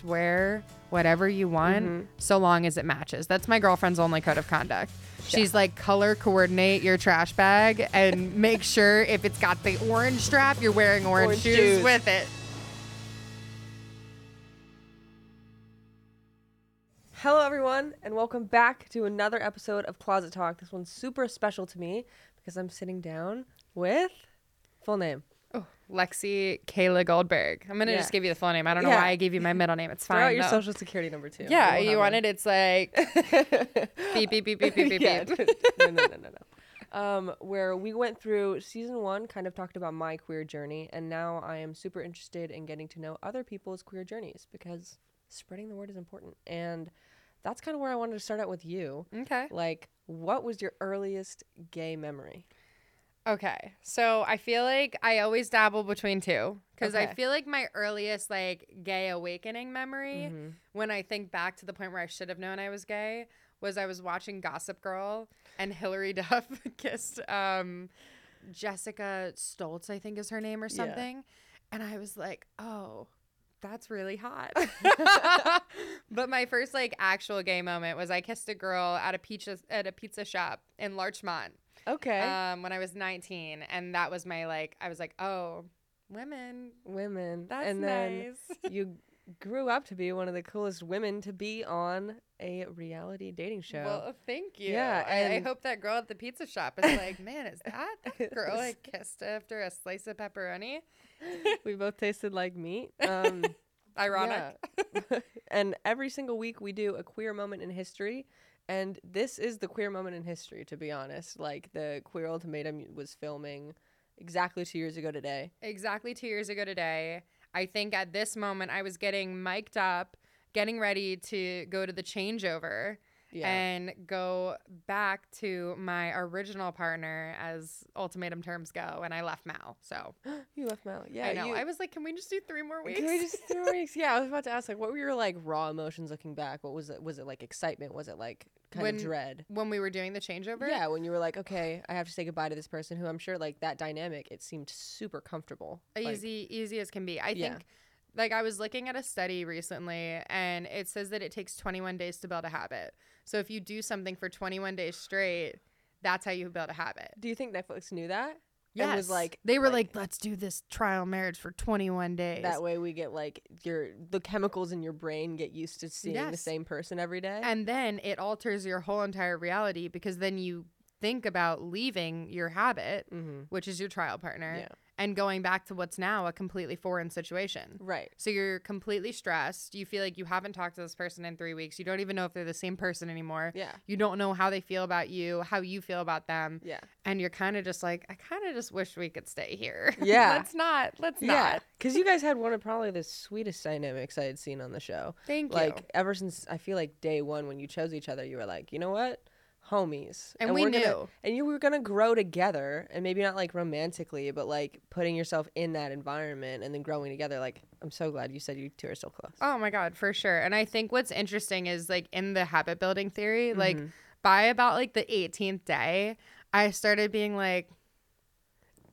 just wear whatever you want Mhm. so long as it matches. That's my girlfriend's only code of conduct. She's like color coordinate your trash bag and make sure if it's got the orange strap, you're wearing orange, Orange shoes, shoes. with it. Hello, everyone, and welcome back to another episode of Closet Talk. This one's super special to me because I'm sitting down with full name. Lexi Kayla Goldberg. I'm gonna Yeah. just give you the full name. I don't know Yeah. why I gave you my middle name. It's fine. Throw out your though. social security number too. Yeah, you have wanted it's like beep beep beep beep beep beep yeah. beep. no, no, no, no, no. Um, where we went through season one, kind of talked about my queer journey, and now I am super interested in getting to know other people's queer journeys because spreading the word is important. And that's kind of where I wanted to start out with you. Okay. Like, what was your earliest gay memory? Okay. So I feel like I always dabble between two because I feel like my earliest like gay awakening memory Mhm. when I think back to the point where I should have known I was gay was I was watching Gossip Girl and Hilary Duff kissed um, Jessica Stoltz, I think is her name or Yeah. something. And I was like, oh, that's really hot. but my first like actual gay moment was I kissed a girl at a pizza at a pizza shop in Larchmont Okay. um, when I was 19, and that was my like. I was like, oh, women. women. That's and then nice. you grew up to be one of the coolest women to be on a reality dating show. Well, thank you. Yeah, I, I hope that girl at the pizza shop is like, man, is that that girl I kissed after a slice of pepperoni? we both tasted like meat. Um, Ironic. and every single week we do a queer moment in history. And this is the queer moment in history, to be honest. Like the Queer Ultimatum was filming exactly two years ago today. Exactly two years ago today. I think at this moment I was getting mic'd up, getting ready to go to the changeover. Yeah. and go back to my original partner as ultimatum terms go and I left Mal. So you left Mal. Yeah, I know. you- I was like, can we just do three more weeks? Can we just three weeks? Yeah, I was about to ask, like, what were your like raw emotions looking back? What was it? Was it like excitement? Was it like kind When- of dread? when we were doing the changeover? Yeah, when you were like, okay, I have to say goodbye to this person who I'm sure like that dynamic, it seemed super comfortable. Like, Easy easy as can be. I Yeah. think like I was looking at a study recently and it says that it takes 21 days to build a habit. So if you do something for 21 days straight, that's how you build a habit. do you think Netflix knew that? Yes. And was like, they were like- like, let's do this trial marriage for 21 days. That way we get like your the chemicals in your brain get used to seeing the same person every day. And then it alters your whole entire reality because then you think about leaving your habit, mm-hmm. which is your trial partner, Yeah. And going back to what's now a completely foreign situation. Right. So you're completely stressed. You feel like you haven't talked to this person in three weeks. You don't even know if they're the same person anymore. Yeah. You don't know how they feel about you, how you feel about them. Yeah. And you're kind of just like, I kind of just wish we could stay here. Yeah. let's not. Let's Yeah. not. Because you guys had one of probably the sweetest dynamics I had seen on the show. Thank like you. ever since I feel like day one when you chose each other, you were like, you know what, homies, And we we're gonna- knew. and you were gonna grow together, and maybe not like romantically, but like putting yourself in that environment and then growing together. Like I'm so glad you said you two are still close. Oh my God, for sure. And I think what's interesting is like in the habit building theory, like Mhm. by about like the 18th day, I started being like,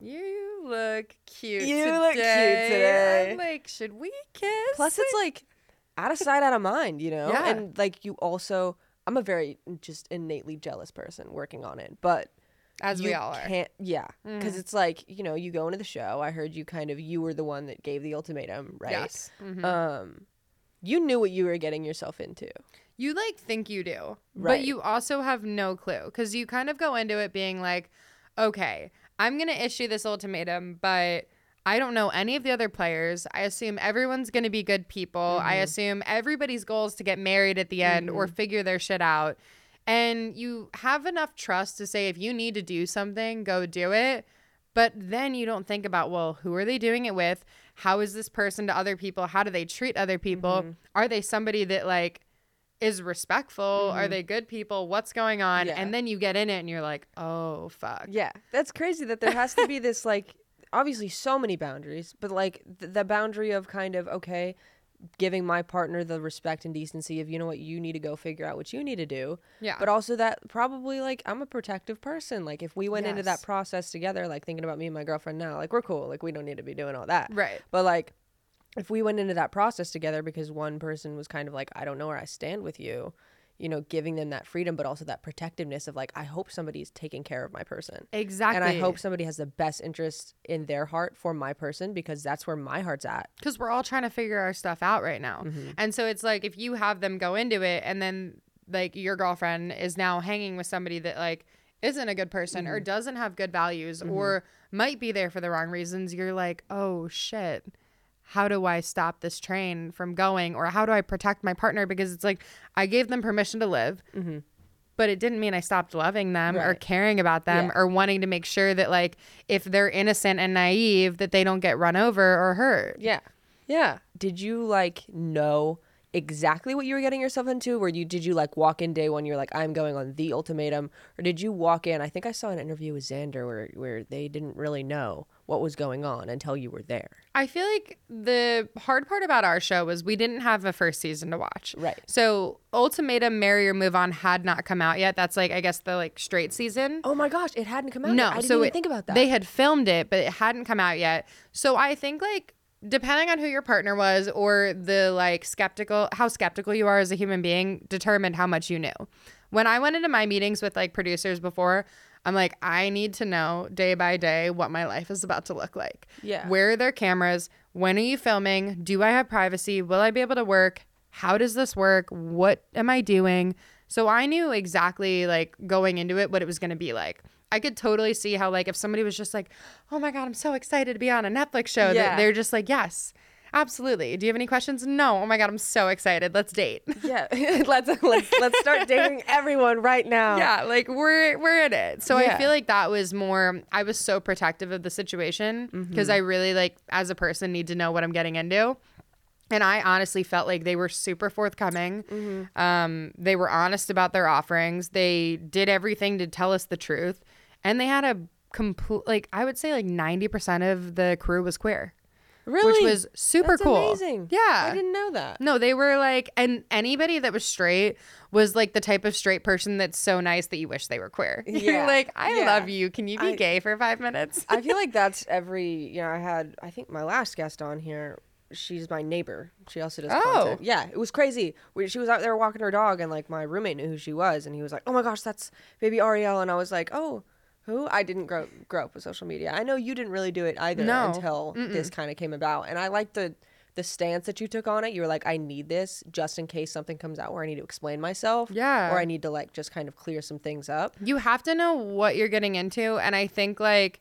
you look cute You today. look cute today. I'm like, should we kiss? Plus, it's like out of sight, out of mind, you know. Yeah. And like you also, I'm a very just innately jealous person working on it, but as we all are. Can't, yeah, because Mhm. it's like you know, you go into the show. I heard you kind of you were the one that gave the ultimatum, right? Yes. Mhm. Um, you knew what you were getting yourself into. you like think you do, right. but you also have no clue because you kind of go into it being like, okay, I'm gonna issue this ultimatum, but I don't know any of the other players. I assume everyone's gonna be good people. I Mhm. assume everybody's goal is to get married at the end or figure their shit out. And you have enough trust to say if you need to do something, go do it. But then you don't think about, well, who are they doing it with? How is this person to other people? How do they treat other people? Mhm. Are they somebody that like is respectful? Are Mhm. they good people? What's going on? Yeah. And then you get in it and you're like, oh fuck. Yeah, that's crazy that there has to be this like obviously so many boundaries, but like th- the boundary of kind of okay, giving my partner the respect and decency of you know what you need to go figure out what you need to do, Yeah. but also that probably like I'm a protective person. Like if we went into that process together, like thinking about me and my girlfriend now, like we're cool, like we don't need to be doing all that. right. But like if we went into that process together because one person was kind of like, I don't know where I stand with you, you know, giving them that freedom, but also that protectiveness of like, I hope somebody's taking care of my person. Exactly. And I hope somebody has the best interest in their heart for my person because that's where my heart's at. because we're all trying to figure our stuff out right now. Mm-hmm. And so it's like if you have them go into it and then like your girlfriend is now hanging with somebody that like isn't a good person Mm-hmm. or doesn't have good values or might be there for the wrong reasons, you're like, "Oh shit. How do I stop this train from going or how do I protect my partner because it's like I gave them permission to live." But it didn't mean I stopped loving them or Mm-hmm. Caring about them Yeah. or wanting to make sure that like if they're innocent and naive that they don't get run over or hurt. Yeah. Yeah. Did you like know exactly what you were getting yourself into? where you did you like walk in day one, you're like, I'm going on the ultimatum? Or did you walk in? I think I saw an interview with Xander where where they didn't really know what was going on until you were there. I feel like the hard part about our show was we didn't have a first season to watch. Right. So Ultimatum Marry or Move On had not come out yet. That's like I guess the like straight season. Oh my gosh, it hadn't come out. no, yet. I didn't so even it- think about that. They had filmed it, but it hadn't come out yet. So I think like depending on who your partner was or the like skeptical how skeptical you are as a human being determined how much you knew. When I went into my meetings with like producers before, I'm like I need to know day by day what my life is about to look like. Yeah. Where are their cameras? When are you filming? Do I have privacy? Will I be able to work? How does this work? What am I doing? So I knew exactly like going into it what it was going to be like. I could totally see how like if somebody was just like, "Oh my god, I'm so excited to be on a Netflix show." Yeah. that they're just like, "Yes." Absolutely. Do you have any questions? No. Oh my god, I'm so excited. Let's date. yeah. let's let's let's start dating everyone right now. yeah, like we're we're in it. So I feel like that was more I was so protective of the situation because I really like as a person need to know what I'm getting into. And I honestly felt like they were super forthcoming. Um, they were honest about their offerings. They did everything to tell us the truth. And they had a complete like I would say like 90% of the crew was queer, Really? which was super That's cool. amazing. Yeah. I didn't know that. No, they were like, and anybody that was straight was like the type of straight person that's so nice that you wish they were queer. You're Yeah. like, I Yeah. love you. Can you be I- gay for five minutes? I feel like that's every you know, I had I think my last guest on here, she's my neighbor. She also does Oh. content. Yeah, it was crazy. She was out there walking her dog and like my roommate knew who she was and he was like, "Oh my gosh, that's baby Ariel." And I was like, "Oh, who? I didn't grow grow up with social media. I know you didn't really do it either No. until this kind of came about." And I like the the stance that you took on it. You were like, "I need this just in case something comes out where I need to explain myself." Yeah. Or I need to like just kind of clear some things up. you have to know what you're getting into. And I think like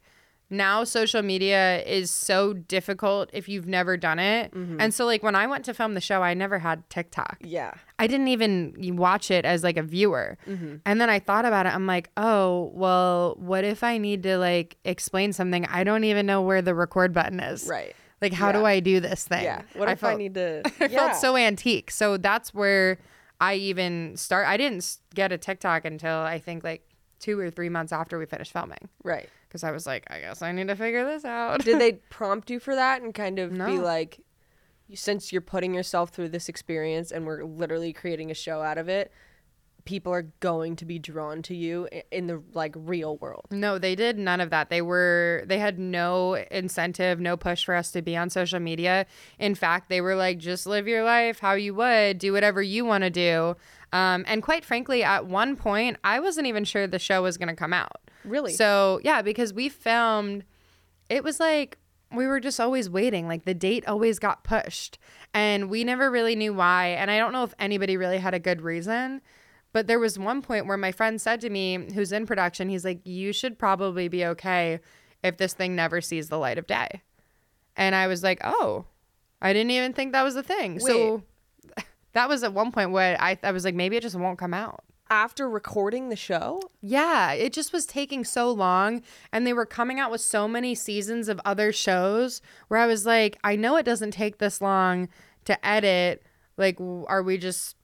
now social media is so difficult if you've never done it. Mm-hmm. And so like when I went to film the show, I never had TikTok. Yeah. I didn't even watch it as like a viewer. Mm-hmm. And then I thought about it. I'm like, oh, well, what if I need to like explain something? I don't even know where the record button is. Right. Like, how do I do this thing? Yeah. What if I need to I yeah. felt so antique. So that's where I even start. I didn't get a TikTok until I think like two or three months after we finished filming. Right. Because I was like, I guess I need to figure this out. Did they prompt you for that and kind of be like, since you're putting yourself through this experience and we're literally creating a show out of it, people are going to be drawn to you in the like real world. No, they did none of that. They were they had no incentive, no push for us to be on social media. In fact, they were like just live your life how you would, do whatever you want to do. Um, and quite frankly, at one point, I wasn't even sure the show was going to come out. Really? So, yeah, because we filmed it was like we were just always waiting. Like the date always got pushed, and we never really knew why. And I don't know if anybody really had a good reason. But there was one point where my friend said to me, who's in production, he's like, You should probably be okay if this thing never sees the light of day. And I was like, Oh, I didn't even think that was a thing. So that was at one point where I, I was like, Maybe it just won't come out. After recording the show, Yeah, it just was taking so long and they were coming out with so many seasons of other shows where I was like, I know it doesn't take this long to edit. Like are we just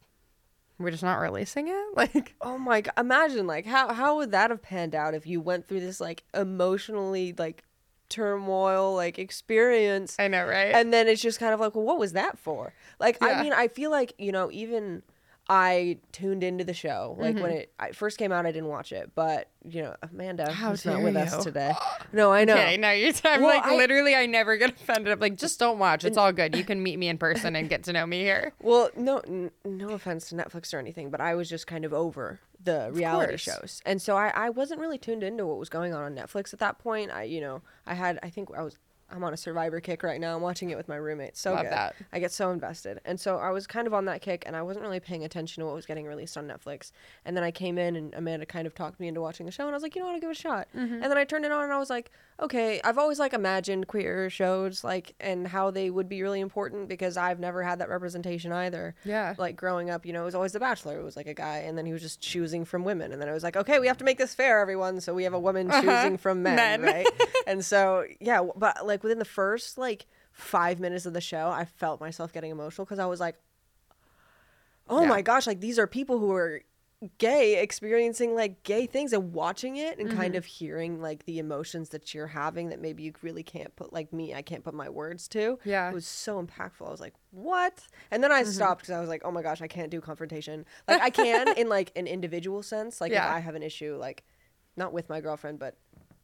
we're just not releasing it? Like oh my god, imagine like how how would that have panned out if you went through this like emotionally like turmoil like experience I know, right? and then it's just kind of like well what was that for like Yeah. i mean i feel like you know even I tuned into the show. Like when mm-hmm. it I first came out, I didn't watch it, but you know, Amanda, How who's not with you. us today. No, I know. Okay, no, you're. I'm Well, like I- literally, I never get offended. I'm like, just don't watch. It's all good. You can meet me in person and get to know me here. Well, no, n- no offense to Netflix or anything, but I was just kind of over the reality shows, and so I, I wasn't really tuned into what was going on on Netflix at that point. I, you know, I had, I think I was, I'm on a Survivor kick right now. I'm watching it with my roommate. So Love good. that. I get so invested, and so I was kind of on that kick, and I wasn't really paying attention to what was getting released on Netflix. And then I came in, and Amanda kind of talked me into watching the show, and I was like, you know what, I'll give it a shot. Mm-hmm. And then I turned it on, and I was like, okay, I've always like imagined queer shows like and how they would be really important because I've never had that representation either Yeah. like growing up, you know, it was always The Bachelor. It was like a guy, and then he was just choosing from women, and then it was like, okay, we have to make this fair, everyone. So we have a woman choosing from men, Men. right? and so yeah, but like within the first like five minutes of the show, I felt myself getting emotional because I was like, oh Yeah. my gosh, like these are people who are gay experiencing like gay things and watching it and Mm-hmm. kind of hearing like the emotions that you're having that maybe you really can't put like me i can't put my words to Yeah. it was so impactful i was like what and then i Mm-hmm. stopped because i was like oh my gosh i can't do confrontation like i can in like an individual sense like Yeah. if i have an issue like not with my girlfriend but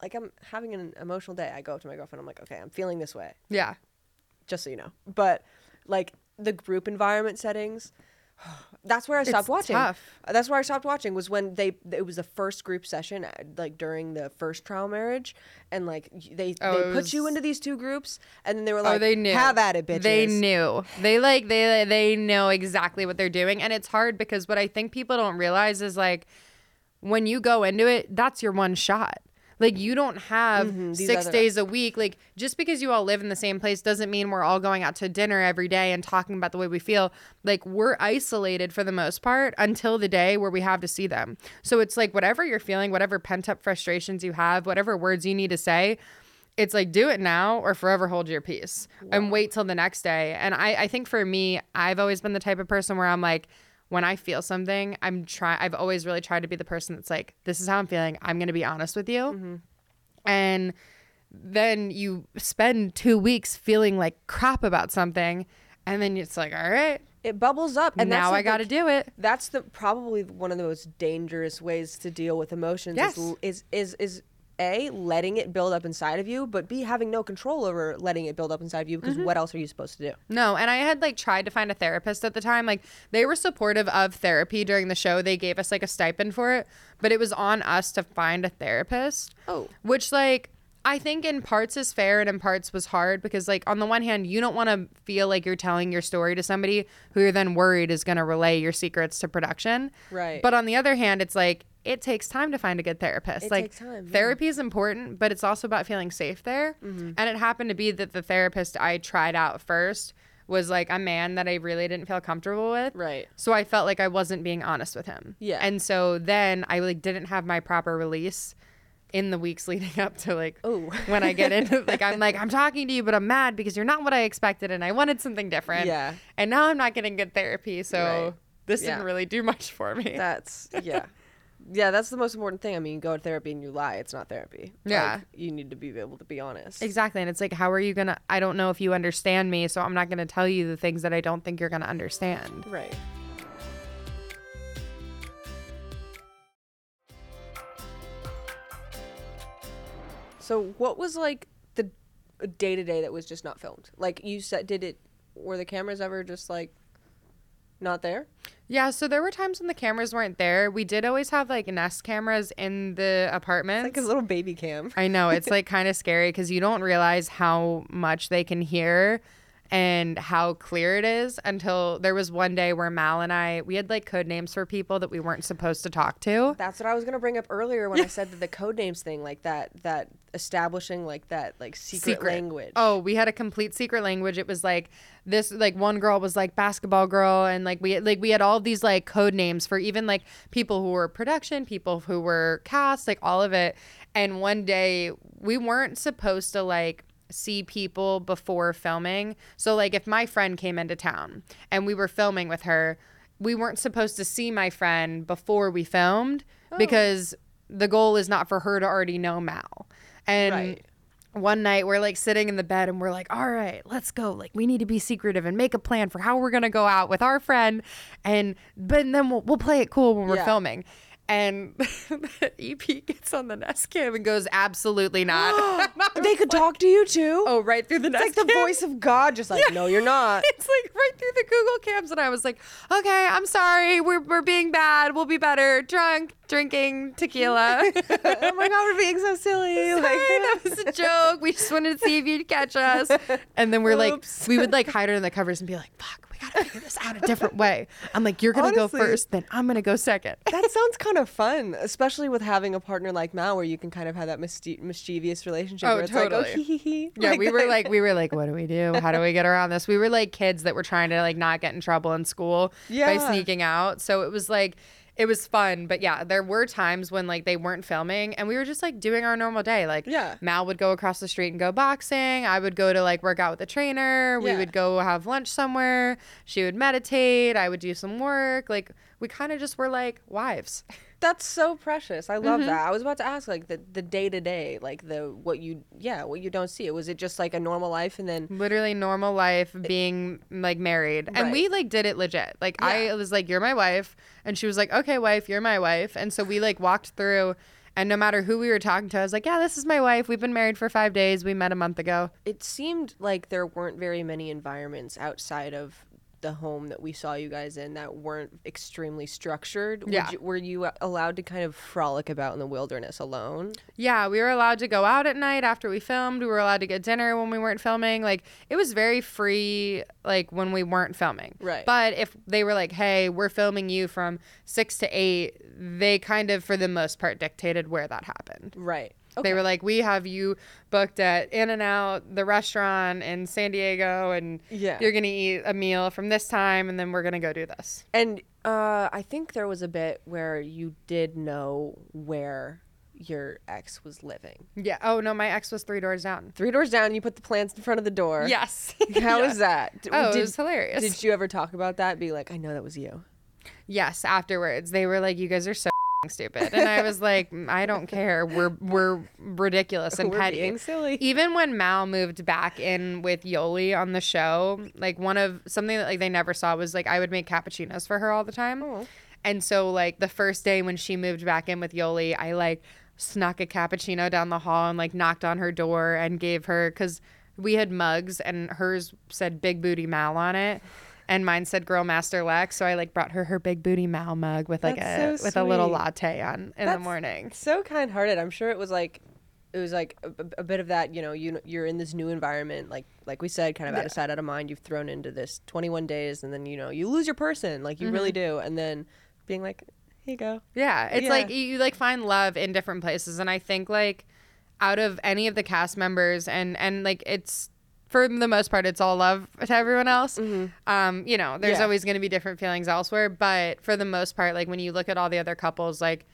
like i'm having an emotional day i go up to my girlfriend i'm like okay i'm feeling this way Yeah. just so you know but like the group environment settings that's where i stopped It's watching tough. that's where I stopped watching was when they it was the first group session uh, like during the first trial marriage and like they Oh, they put you into these two groups and then they were like oh, they knew. have at it bitches They knew. They like they they know exactly what they're doing, and it's hard because what I think people don't realize is like when you go into it, that's your one shot. Like you don't have Mhm, six days a week. Like just because you all live in the same place doesn't mean we're all going out to dinner every day and talking about the way we feel. Like we're isolated for the most part until the day where we have to see them. So it's like whatever you're feeling, whatever pent up frustrations you have, whatever words you need to say, it's like do it now or forever hold your peace and wait till the next day. And I, I think for me, I've always been the type of person where I'm like, when I feel something, I'm try I've always really tried to be the person that's like, this is how I'm feeling. I'm gonna be honest with you. Mm-hmm. And then you spend two weeks feeling like crap about something, and then it's like, all right, it bubbles up and now I got to do it. that's the probably one of the most dangerous ways to deal with emotions Yes. is, is is is a letting it build up inside of you but b having no control over letting it build up inside of you Mm-hmm. because what else are you supposed to do No, and I had like tried to find a therapist at the time. Like they were supportive of therapy during the show. They gave us like a stipend for it, but it was on us to find a therapist. Oh. Which like I think in parts is fair and in parts was hard because like on the one hand, you don't want to feel like you're telling your story to somebody who you're then worried is going to relay your secrets to production. Right. But on the other hand, it's like it takes time to find a good therapist. It like takes time, yeah. therapy is important, but it's also about feeling safe there. Mm-hmm. And it happened to be that the therapist I tried out first was like a man that I really didn't feel comfortable with. right So I felt like I wasn't being honest with him. Yeah. And so then I like didn't have my proper release in the weeks leading up to like Ooh. when I get into like I'm like I'm talking to you but I'm mad because you're not what I expected and I wanted something different. Yeah. And now I'm not getting good therapy, so Right. this Yeah. didn't really do much for me. That's yeah. Yeah, that's the most important thing. I mean, you go to therapy and you lie, it's not therapy. Yeah. Like, you need to be able to be honest. Exactly. And it's like, how are you going to? I don't know if you understand me, so I'm not going to tell you the things that I don't think you're going to understand. Right. So, what was like the day to day that was just not filmed? Like you said, did it? Were the cameras ever just like not there? Yeah. So there were times when the cameras weren't there. We did always have like Nest cameras in the apartment. Like a little baby cam. I know. It's like kind of scary because you don't realize how much they can hear and how clear it is until there was one day where Mal and I, we had like code names for people that we weren't supposed to talk to. That's what I was gonna bring up earlier when I said that the code names thing, like that, that establishing like that, like secret, language. Oh, we had a complete secret language. It was like this like one girl was like basketball girl and like we like we had all these like code names for even like people who were production, people who were cast, like all of it. And one day we weren't supposed to like see people before filming. So like if my friend came into town and we were filming with her, we weren't supposed to see my friend before we filmed oh. because the goal is not for her to already know Mal. And Right. one night we're like sitting in the bed and we're like, all right, let's go. Like we need to be secretive and make a plan for how we're gonna go out with our friend, and but then we'll, we'll play it cool when we're Yeah. filming. And the EP gets on the Nest Cam and goes, absolutely not. they could talk to you too. oh, right through the it's Nest like the Cam. voice of God, just like, no, you're not. It's like right through the Google cams, and I was like, "Okay, I'm sorry. We're we're being bad. We'll be better. Drunk, drinking tequila. oh my God, we're being so silly. Sorry, that was a joke. We just wanted to see if you'd catch us." And then we're like, we would like hide under the covers and be like, "Fuck, gotta figure this out a different way." I'm like, "You're gonna Honestly- go first, then I'm gonna go second. that sounds kind of fun, especially with having a partner like Mal, where you can kind of have that mischi- mischievous relationship. Oh, where it's totally. like, oh, hee hee hee. Yeah, we were like, we were like, what do we do? How do we get around this? We were like kids that were trying to like not get in trouble in school by sneaking out. So it was like, it was fun. But yeah, there were times when like they weren't filming and we were just like doing our normal day. Like, Yeah. Mal would go across the street and go boxing. I would go to like work out with a trainer. We Yeah. would go have lunch somewhere. She would meditate. I would do some work. Like, we kind of just were like wives. That's so precious. I love Mm-hmm. that. I was about to ask, like the the day to day, like the what you, yeah, what you don't see. It Was it just like a normal life, and then literally normal life being like married and Right. we like did it legit like i was like you're my wife and she was like okay wife you're my wife and so we like walked through and no matter who we were talking to i was like yeah this is my wife we've been married for five days we met a month ago it seemed like there weren't very many environments outside of the home that we saw you guys in that weren't extremely structured. Yeah. you- were you allowed to kind of frolic about in the wilderness alone? yeah we were allowed to go out at night after we filmed we were allowed to get dinner when we weren't filming like it was very free like when we weren't filming Right. but if they were like hey we're filming you from six to eight they kind of for the most part dictated where that happened Right. They were like, "We have you booked at In and Out, the restaurant in San Diego, and Yeah. you're gonna eat a meal from this time, and then we're gonna go do this." And uh, I think there was a bit where you did know where your ex was living. Yeah. Oh no, my ex was three doors down. Three doors down, you put the plants in front of the door. Yes. How Yeah. was that? Oh, did, it was hilarious. did you ever talk about that? Be like, I know that was you. yes. Afterwards, they were like, "You guys are so stupid," and I was like, "Mm, "I don't care. We're we're ridiculous and We're petty." being silly. Even when Mal moved back in with Yoly on the show, like one of something that like they never saw was like I would make cappuccinos for her all the time. Oh. And so like the first day when she moved back in with Yoly, I like snuck a cappuccino down the hall and like knocked on her door and gave her cuz we had mugs and hers said big booty Mal on it. And mine said "Girl Master Lex," so I like brought her her big booty Mal mug with like That's a so with a little sweet. latte on in the That's- morning. so kind-hearted. I'm sure it was like it was like a, a- bit of that, you know, you you're in this new environment like like we said kind of out Yeah. of sight out of mind. You've thrown into this 21 days and then you know, you lose your person, like you really Mm-hmm. do. And then being like, "Here you go." Yeah, it's Yeah. like you, you like find love in different places, and I think like out of any of the cast members, and and like it's for the most part, it's all love to everyone else. Um, you know, there's Yeah. always going to be different feelings elsewhere, but for the most part, like when you look at all the other couples, like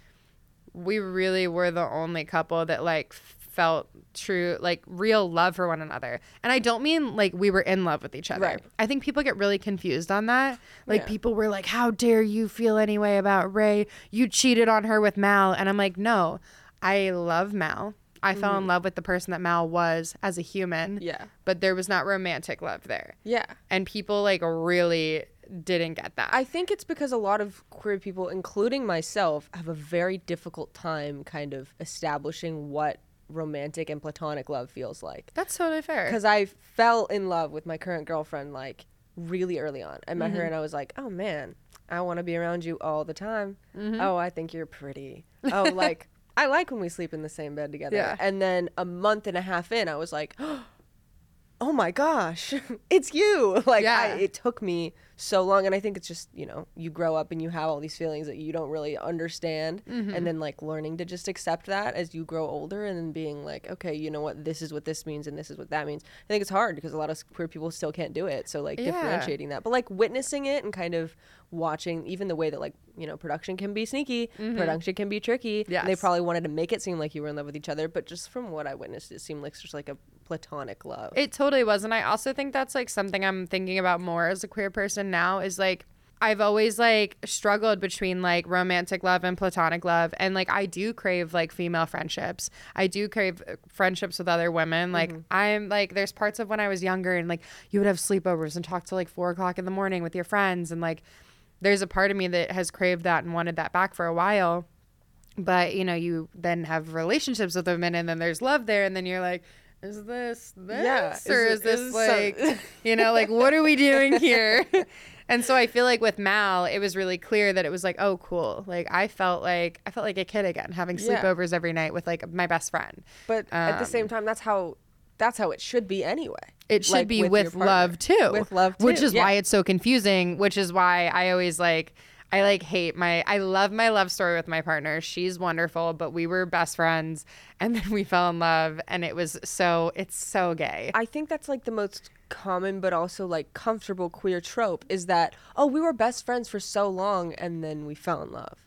we really were the only couple that like felt true like real love for one another and i don't mean like we were in love with each other Right. i think people get really confused on that like Yeah. people were like how dare you feel any way about rae you cheated on her with mal and i'm like no i love mal i fell in love with the person that mal was as a human Yeah. but there was not romantic love there Yeah. and people like really didn't get that I think it's because a lot of queer people, including myself, have a very difficult time kind of establishing what romantic and platonic love feels like. that's totally fair because I fell in love with my current girlfriend like really early on. I met her Mm-hmm. and I was like, oh man, I want to be around you all the time. Mm-hmm. Oh, I think you're pretty. Oh, like I like when we sleep in the same bed together. Yeah. And then a month and a half in, I was like, oh my gosh, it's you. Like I, it took me so long, and I think it's just you know you grow up and you have all these feelings that you don't really understand, Mm-hmm. and then like learning to just accept that as you grow older, and then being like, okay, you know what, this is what this means, and this is what that means. I think it's hard because a lot of queer people still can't do it. So like Yeah. differentiating that, but like witnessing it and kind of watching even the way that like you know production can be sneaky, production can be tricky. and They Mm-hmm. Probably wanted to make it seem like you were in love with each other, but just from what I witnessed, it seemed like just like a platonic love. It totally was. And I also think that's like something I'm thinking about more as a queer person now is like I've always like struggled between like romantic love and platonic love. And like I do crave like female friendships. I do crave uh, friendships with other women. Like I'm like, there's parts of when I was younger and like you would have sleepovers and talk till like four o'clock in the morning with your friends. And like there's a part of me that has craved that and wanted that back for a while. But you know, you then have relationships with women and then there's love there. And then you're like, is this this? Yeah, is or it- is this is this some- like you know like what are we doing here? And so i feel like with mal it was really clear that it was like oh cool. Like i felt like i felt like a kid again having Yeah. sleepovers every night with like my best friend. But at the Um, same time, that's how that's how it should be anyway. it should Like, be with with, love too. With love which is yeah. why it's so confusing which is why i always like I like hate my I love my love story with my partner. She's wonderful, but we were best friends and then we fell in love and it was so it's so gay. I think that's like the most common but also like comfortable queer trope is that oh we were best friends for so long and then we fell in love.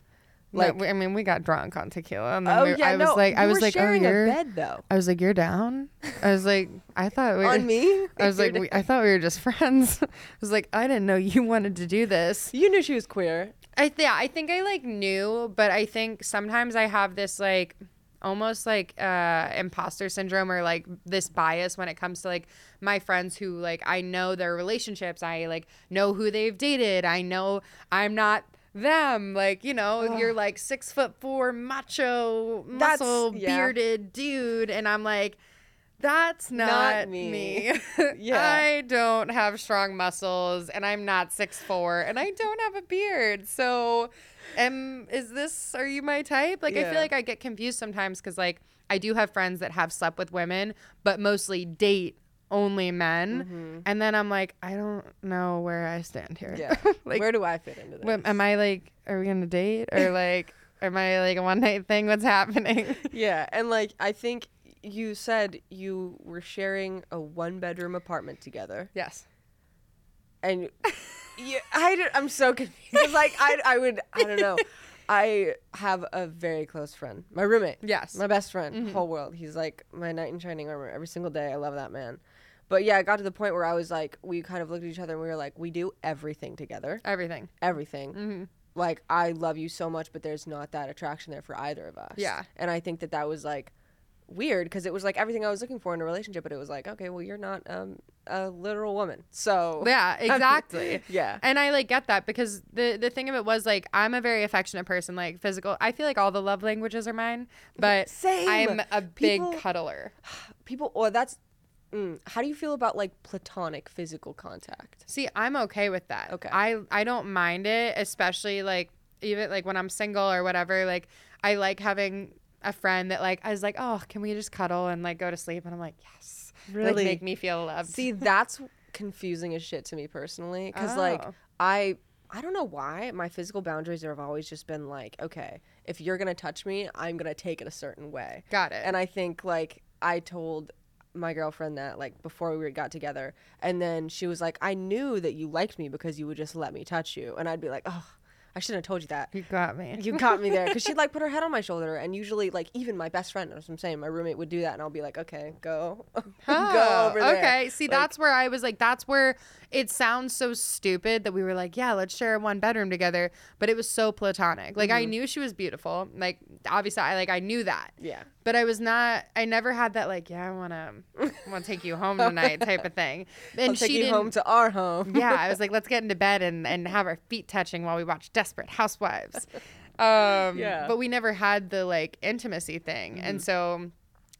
Like Like I mean, we got drunk on tequila, and then oh we, yeah I was no like, I was like, oh, you're. bed though I was like, you're down. I was like, I thought we were. on me. I was like, we, I thought we were just friends. I was like, I didn't know you wanted to do this. you knew she was queer. I yeah, I think I like knew, but I think sometimes I have this like almost like uh imposter syndrome or like this bias when it comes to like my friends who like I know their relationships. I like know who they've dated. I know I'm not them like you know you're like six foot four macho That's- muscle yeah. bearded dude and i'm like that's not, me." me, Yeah. i don't have strong muscles and i'm not six four and i don't have a beard so am is this are you my type like i feel like i get confused sometimes because like i do have friends that have slept with women but mostly date only men and then i'm like i don't know where i stand here Yeah. like Where do I fit into this? what, am I like? Are we gonna date or like? am I like a one night thing? What's happening? yeah, and like I think you said you were sharing a one bedroom apartment together. yes. and yeah, I I'm so confused. like I I would I don't know. I have a very close friend, my roommate, Yes. my best friend, Mhm. whole world. He's like my knight in shining armor every single day. I love that man. But yeah, it got to the point where I was like, we kind of looked at each other and we were like, we do everything together, Everything. everything. hmm Like I love you so much, but there's not that attraction there for either of us. Yeah. and I think that that was like weird because it was like everything I was looking for in a relationship, but it was like, okay, well, you're not um, a literal woman, so Yeah. Exactly. yeah. And I like get that because the the thing of it was like I'm a very affectionate person, like physical. I feel like all the love languages are mine, but Same. I'm a big People- cuddler. people or that's mm, how do you feel about like platonic physical contact See, I'm okay with that. Okay. I I don't mind it, especially like even like when I'm single or whatever. Like I like having a friend that like I was like, oh, can we just cuddle and like go to sleep? And I'm like, yes, Really? like, make me feel loved. see that's confusing as shit to me personally because like Oh. i i don't know why my physical boundaries have always just been like okay if you're gonna touch me i'm gonna take it a certain way got it. and i think like i told my girlfriend that like before we got together and then she was like i knew that you liked me because you would just let me touch you and i'd be like oh i shouldn't have told you that you got me. you got me there because she'd like put her head on my shoulder and usually like even my best friend as i'm saying my roommate would do that and i'll be like okay go go Oh, over there Okay. See, Like- that's where I was like, that's where it sounds so stupid that we were like, yeah, let's share one bedroom together. But it was so platonic. Like, Mm-hmm. I knew she was beautiful. Like, obviously, I like, I knew that. yeah But I was not, I never had that, like, yeah, I want to, want to take you home tonight type of thing. And I'll take she you didn't. home to our home yeah, I was like, let's get into bed and, and have our feet touching while we watch Desperate Housewives. Um, Yeah. But we never had the like intimacy thing. And so,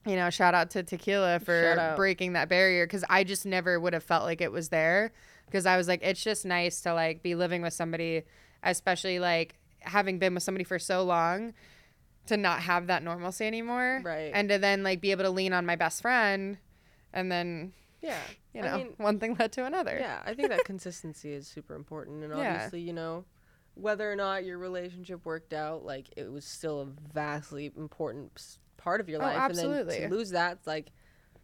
you know, shout out to Tequila for breaking that barrier because I just never would have felt like it was there. Because I was like, it's just nice to like be living with somebody, especially like having been with somebody for so long to not have that normalcy anymore. Right. And to then like be able to lean on my best friend and then, yeah you I know, mean, one thing led to another. yeah i think that consistency is super important and Yeah. obviously you know whether or not your relationship worked out like it was still a vastly important part of your Oh, life and then to lose that like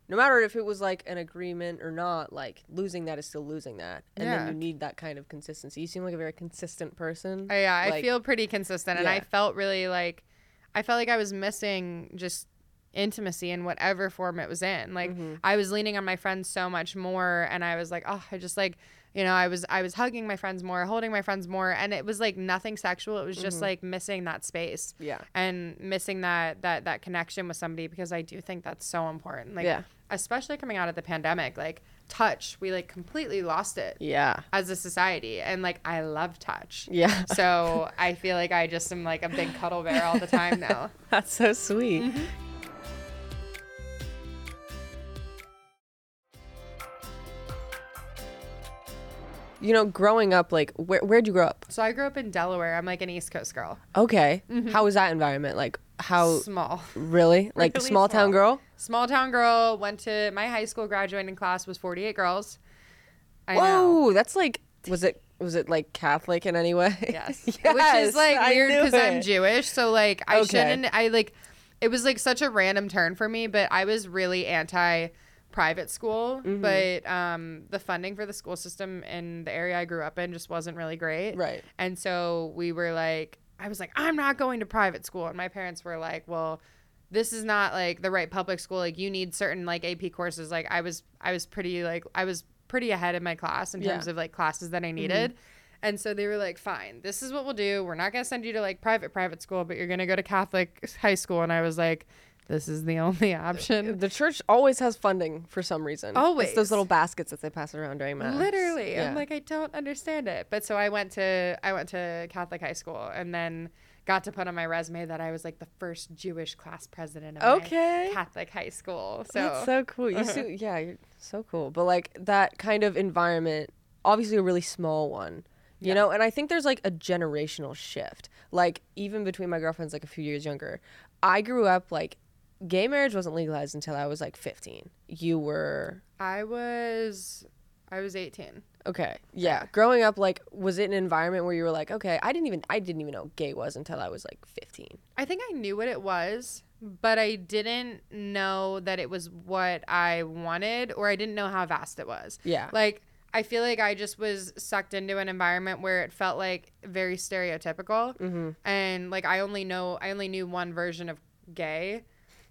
no matter if it was like an agreement or not like losing that is still losing that and Yeah. then you need that kind of consistency you seem like a very consistent person I, yeah, I feel pretty consistent, and I felt really like I felt like I was missing just intimacy in whatever form it was in. Like Mhm. I was leaning on my friends so much more, and I was like, oh, I just like You know, I was I was hugging my friends more, holding my friends more, and it was like nothing sexual. It was just like missing that space Yeah. and missing that that that connection with somebody because I do think that's so important. Like Yeah. especially coming out of the pandemic, like touch, we like completely lost it Yeah. as a society. And like I love touch. Yeah. So I feel like I just am like a big cuddle bear all the time now. That's so sweet. Mm-hmm. You know, growing up, like, where, where'd you grow up? So I grew up in Delaware. I'm like an East Coast girl. Okay. Mm-hmm. How was that environment? Like, how, Small. really? Like, Really small town girl? Small town girl. Went to my high school graduating class was 48 girls. I know. Whoa, that's like, was it, was it like Catholic in any way? Yes. yes Which is like weird because I'm. Jewish. So like I Okay. shouldn't I like it was like such a random turn for me, but I was really anti private school. Mm-hmm. But um the funding for the school system in the area I grew up in just wasn't really great. Right. And so we were like I was like, I'm not going to private school. And my parents were like, Well, this is not like the right public school. Like you need certain like AP courses. Like I was I was pretty like I was pretty ahead in my class in Yeah. terms of like classes that I needed. And so they were like, fine, this is what we'll do. We're not going to send you to like private, private school, but you're going to go to Catholic high school. And I was like, this is the only option. The church always has funding for some reason. It's Always. those little baskets that they pass around during mass. Literally. Yeah. I'm like, I don't understand it. But so I went to, I went to Catholic high school and then got to put on my resume that I was like the first Jewish class president of my Okay. Catholic high school. So, That's so cool. You see, yeah, you're so cool. But like that kind of environment, obviously a really small one, you know. And I think there's like a generational shift. Like even between my girlfriends, like a few years younger, I grew up like gay marriage wasn't legalized until I was like 15. You were I was, I was 18. okay, yeah. Growing up, like, was it an environment where you were like, okay, I didn't even, I didn't even know gay was until I was like 15. I think I knew what it was, but I didn't know that it was what I wanted or I didn't know how vast it was. Yeah. Like I feel like I just was sucked into an environment where it felt like very stereotypical Mm-hmm. and like I only know I only knew one version of gay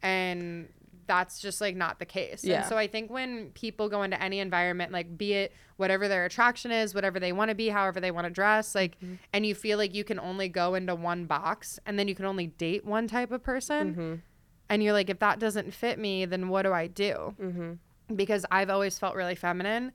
and that's just like not the case. Yeah. And so I think when people go into any environment, like be it whatever their attraction is, whatever they want to be, however they want to dress, like, Mm-hmm. and you feel like you can only go into one box and then you can only date one type of person. Mm-hmm. And you're like, if that doesn't fit me, then what do I do? Mm-hmm. Because I've always felt really feminine.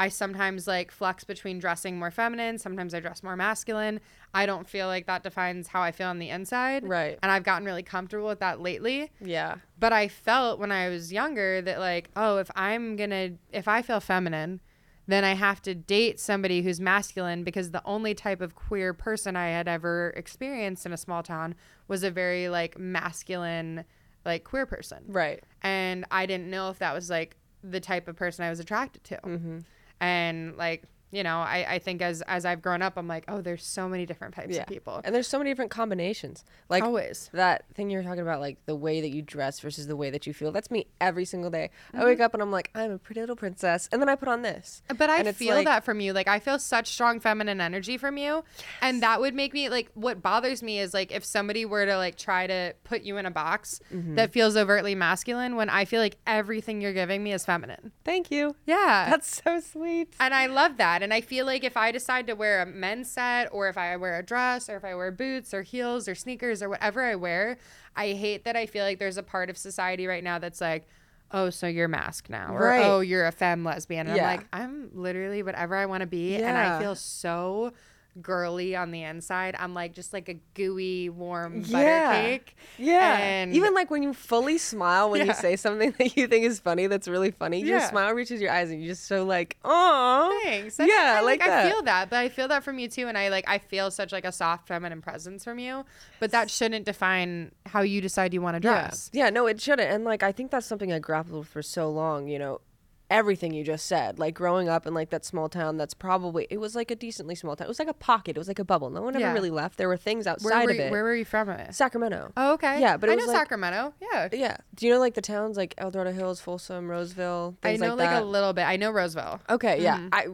I sometimes like flex between dressing more feminine. Sometimes I dress more masculine. I don't feel like that defines how I feel on the inside. Right. And I've gotten really comfortable with that lately. Yeah. But I felt when I was younger that like, oh, if I'm gonna if I feel feminine, then I have to date somebody who's masculine because the only type of queer person I had ever experienced in a small town was a very like masculine like queer person. Right. And I didn't know if that was like the type of person I was attracted to. Mm-hmm. And like, you know, I, I think as as I've grown up, I'm like, oh, there's so many different types Yeah. of people. And there's so many different combinations. Like Always. that thing you're talking about, like the way that you dress versus the way that you feel. That's me every single day. Mm-hmm. I wake up and I'm like, I'm a pretty little princess, and then I put on this. But I feel like- that from you. Like I feel such strong feminine energy from you. And that would make me like what bothers me is like if somebody were to like try to put you in a box Mm-hmm. that feels overtly masculine when I feel like everything you're giving me is feminine. Thank you. Yeah. That's so sweet. and I love that. And I feel like if I decide to wear a men's set or if I wear a dress or if I wear boots or heels or sneakers or whatever I wear, I hate that I feel like there's a part of society right now that's like, oh, so you're masked now. Or Right. oh, you're a femme lesbian. And Yeah. I'm like, I'm literally whatever I want to be. And I feel so girly on the inside. I'm like just like a gooey, warm butter Yeah. cake. Yeah. And Even like when you fully smile when Yeah. you say something that you think is funny, that's really funny. Yeah. Your smile reaches your eyes and you're just so like, oh. Thanks. Yeah, I, I like I feel that, but I feel that from you too, and I like I feel such like a soft feminine presence from you. But that shouldn't define how you decide you want to Yeah. dress. Yeah, no, it shouldn't. And like I think that's something I grappled with for so long, you know. Everything you just said, like growing up in like that small town that's probably it was like a decently small town. It was like a pocket. It was like a bubble. No one ever Yeah. really left. There were things outside were, of it. where were you from? It? Sacramento. Oh, okay. Yeah, but it I was know like- Sacramento. Yeah, Yeah. Do you know like the towns like El Dorado Hills, Folsom, Roseville, I know like like, a little bit. I know Roseville. Okay, yeah. I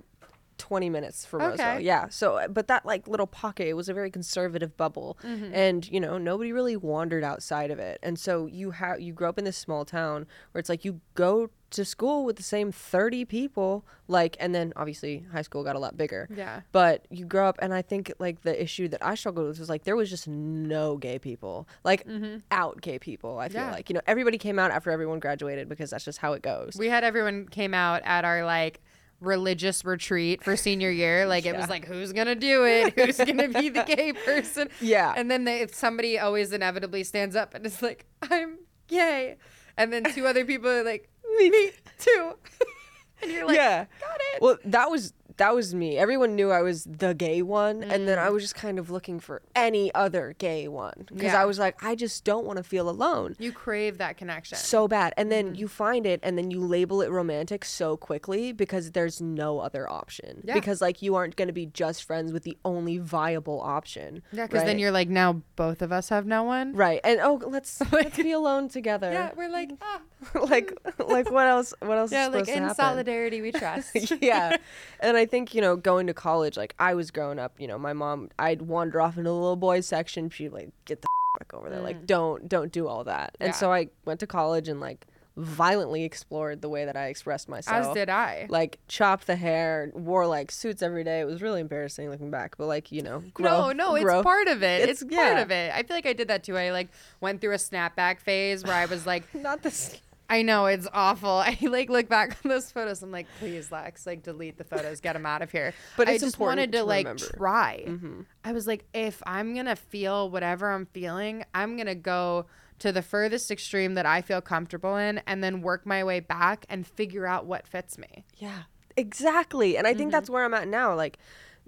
20 minutes from Roseville. Yeah. So but that like little pocket, it was a very conservative bubble. Mm-hmm. And, you know, nobody really wandered outside of it. And so you have you grow up in this small town where it's like you go to school with the same 30 people like and then obviously high school got a lot bigger Yeah. but you grow up and i think like the issue that i struggled with was like there was just no gay people like out gay people i feel Mm-hmm. Yeah. like you know everybody came out after everyone graduated because that's just how it goes We had everyone came out at our like religious retreat for senior year. Like it was like, who's gonna do it? Who's gonna be the gay person? Yeah. And then they, somebody always inevitably stands up and is like, I'm gay. And then two other people are like, me too. and you're like, yeah got it. well that was that was me everyone knew i was the gay one and Mm. then i was just kind of looking for any other gay one because Yeah. i was like i just don't want to feel alone you crave that connection. so bad and then Mm-hmm. you find it and then you label it romantic so quickly because there's no other option Yeah. because like you aren't going to be just friends with the only viable option yeah, because then you're like, now both of us have no one. right and oh let's let's be alone together Yeah, we're like, ah. like like what else what else Yeah, is like in happen solidarity we trust. yeah. And I think, you know, going to college, like I was growing up, you know, my mom, I'd wander off into the little boys section. She'd like, get the back over there. Like, don't, don't do all that. And Mm. Yeah. so I went to college and like violently explored the way that I expressed myself. As did I. Like, chopped the hair, wore like suits every day. It was really embarrassing looking back, but like, you know, grow, no, no, it's part of it. It's- It's, part yeah. of it. I feel like I did that too. I like went through a snapback phase where I was like, Not this. I know it's awful. I like look back on those photos. I'm like, please, Lex, like delete the photos, get them out of here. But I just wanted to, to like remember. Mm-hmm. try. I was like, if I'm gonna feel whatever I'm feeling, I'm gonna go to the furthest extreme that I feel comfortable in, and then work my way back and figure out what fits me. Yeah, exactly. And I think Mm-hmm. that's where I'm at now. Like,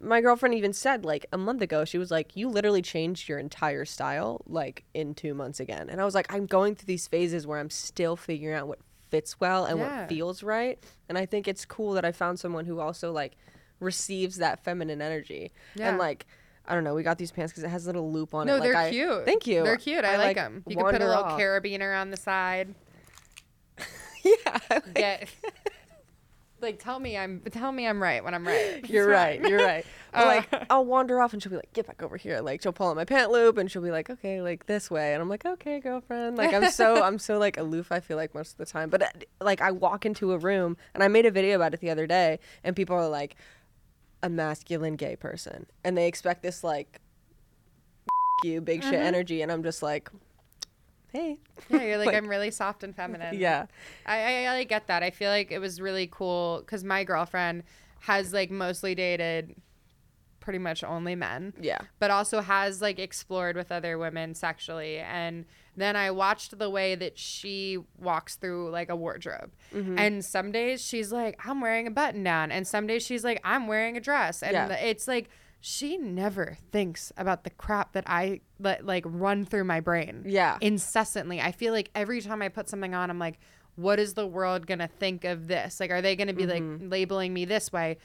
my girlfriend even said, like, a month ago, she was like, You literally changed your entire style, like, in two months again. And I was like, I'm going through these phases where I'm still figuring out what fits well and Yeah. what feels right. And I think it's cool that I found someone who also, like, receives that feminine energy. Yeah. And, like, I don't know. We got these pants because it has a little loop on it. No, Like, they're I- cute. Thank you. They're cute. I, like them. You can put a little off. carabiner on the side. yeah. Like- Get. Like tell me I'm tell me I'm right when I'm right. You're right. You're right. Uh, like I'll wander off and she'll be like, "Get back over here." Like she'll pull on my pant loop and she'll be like, "Okay, like this way." And I'm like, "Okay, girlfriend." Like I'm so I'm so like aloof. I feel like most of the time, but uh, like I walk into a room and I made a video about it the other day, and people are like, "A masculine gay person," and they expect this like, you big shit energy, and I'm just like, "Hey, Yeah, you're like, Like- I'm really soft and feminine. yeah, I, I, I get that. I feel like it was really cool because my girlfriend has like mostly dated pretty much only men. yeah, but also has like explored with other women sexually and then i watched the way that she walks through like a wardrobe Mm-hmm. and some days she's like i'm wearing a button down and some days she's like i'm wearing a dress and Yeah. it's like she never thinks about the crap that i let like run through my brain Yeah. incessantly i feel like every time i put something on i'm like what is the world gonna think of this like are they gonna be Mm-hmm. like labeling me this way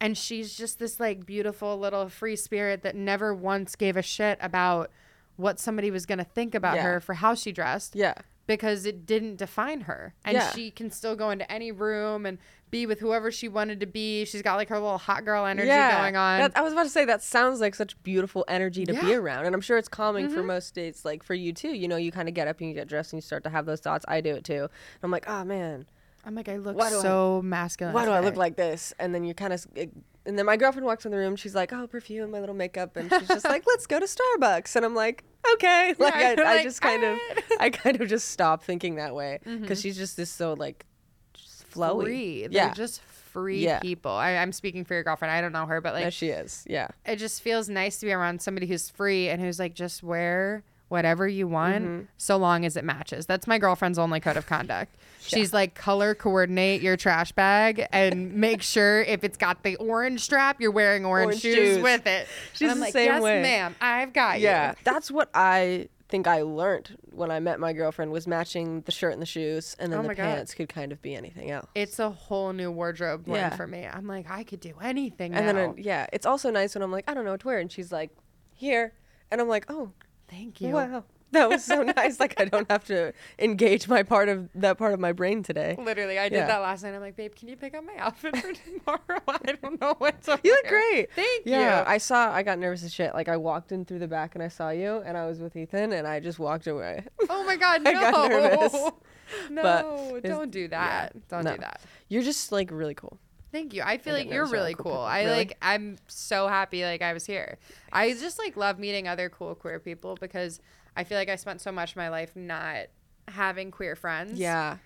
and she's just this like beautiful little free spirit that never once gave a shit about what somebody was going to think about Yeah. her for how she dressed yeah." Because it didn't define her and Yeah. she can still go into any room and be with whoever she wanted to be she's got like her little hot girl energy going on That, I was about to say that sounds like such beautiful energy to be Yeah. Mm-hmm. around, and I'm sure it's calming for most dates. Like for you too, you know, you kind of get up and you get dressed and you start to have those thoughts. I do it too. And I'm like, oh man, i'm like i look do I- so masculine why do I look like this? And then you kind of, and then my girlfriend walks in the room. She's like, oh, perfume, my little makeup, and she's just like, let's go to Starbucks. And I'm like, okay. Like I, you're I just kind of, I kind of just stop thinking that way mm-hmm. because she's just this so like, just flowy. free they're Yeah. just free Yeah. people I, i'm speaking for your girlfriend i don't know her but like she is. Yeah. it just feels nice to be around somebody who's free and who's like just wear whatever you want Mm-hmm. so long as it matches. That's my girlfriend's only code of conduct. She's like color coordinate your trash bag and make sure if it's got the orange strap, you're wearing orange, Orange shoes, shoes. with it. She's and I'm the like, same yes, way. ma'am, I've got Yeah, you. that's what I think I learned when I met my girlfriend was matching the shirt and the shoes, and then Oh the my God. pants could kind of be anything else. It's a whole new wardrobe Yeah. for me. I'm like, I could do anything and now. then, it, yeah, it's also nice when I'm like, I don't know what to wear, and she's like, here, and I'm like, oh, Thank you. wow, That was so nice. Like I don't have to engage my part of that part of my brain today. Literally, I did Yeah. that last night. I'm like, babe, can you pick up my outfit for tomorrow? I don't know what's to You look wear." great. Thank Yeah, you. Yeah, I saw. I got nervous as shit. Like I walked in through the back and I saw you, and I was with Ethan, and I just walked away. oh my god, I no. got nervous. No, don't do that. Don't no. do that. You're just like really cool. Thank you. I feel like you're really cool people. I Really? like I'm so happy like I was here. I just like love meeting other cool queer people because I feel like I spent so much of my life not having queer friends. Yeah.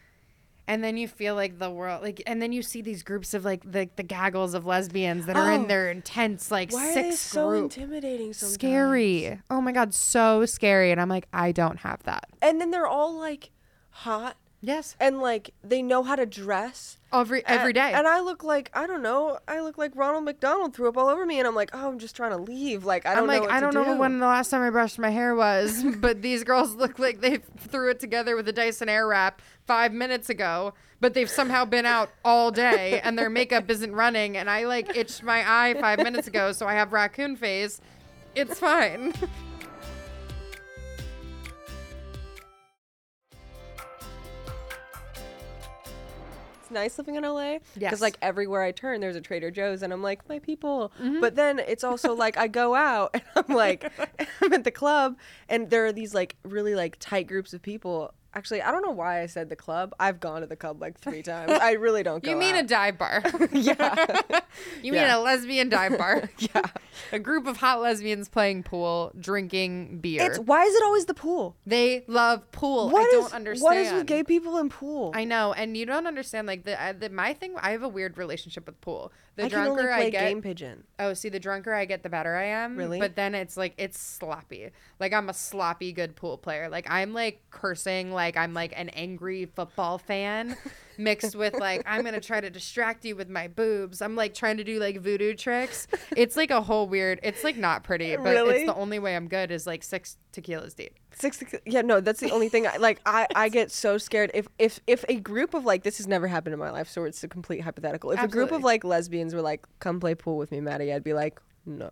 And then you feel like the world like and then you see these groups of like the the gaggles of lesbians that are Oh. in their intense like Why are six they so group. intimidating? Sometimes? Scary. Oh my god, so scary. And I'm like, I don't have that. And then they're all like hot Yes. and like they know how to dress Every every and, day. And I look like I don't know. I look like Ronald McDonald threw up all over me, and I'm like, oh, I'm just trying to leave. Like I don't I'm like, I don't know do. when the last time I brushed my hair was, but these girls look like they threw it together with a Dyson Airwrap five minutes ago, but they've somehow been out all day and their makeup isn't running. And I like itched my eye five minutes ago, so I have raccoon face. It's fine. nice living in LA because Yes. like everywhere I turn, there's a Trader Joe's, and I'm like, my people. Mm-hmm. But then it's also like I go out and I'm like, I'm at the club, and there are these like really like tight groups of people. Actually, I don't know why I said the club. I've gone to the club like three times. I really don't go. You mean a dive bar? yeah, You mean Yeah. a lesbian dive bar? yeah. A group of hot lesbians playing pool, drinking beer. It's why is it always the pool? they love pool. What I is- don't understand. What is with gay people in pool? I know, and you don't understand. Like the, uh, the my thing, I have a weird relationship with pool. The I drunker I get, game pigeon. oh, see, the drunker I get, the better I am. Really? But then it's like it's sloppy. Like I'm a sloppy good pool player. Like I'm like cursing, like I'm like an angry football fan, mixed with like I'm gonna try to distract you with my boobs. I'm like trying to do like voodoo tricks. It's like a whole weird. It's like not pretty, but Really? it's the only way I'm good is like six tequilas deep. Six, yeah, no, that's the only thing. I, like, I, I get so scared if, if, if a group of like this has never happened in my life, so it's a complete hypothetical. If a group of like lesbians were like, "Come play pool with me, Mattie," I'd be like, "No."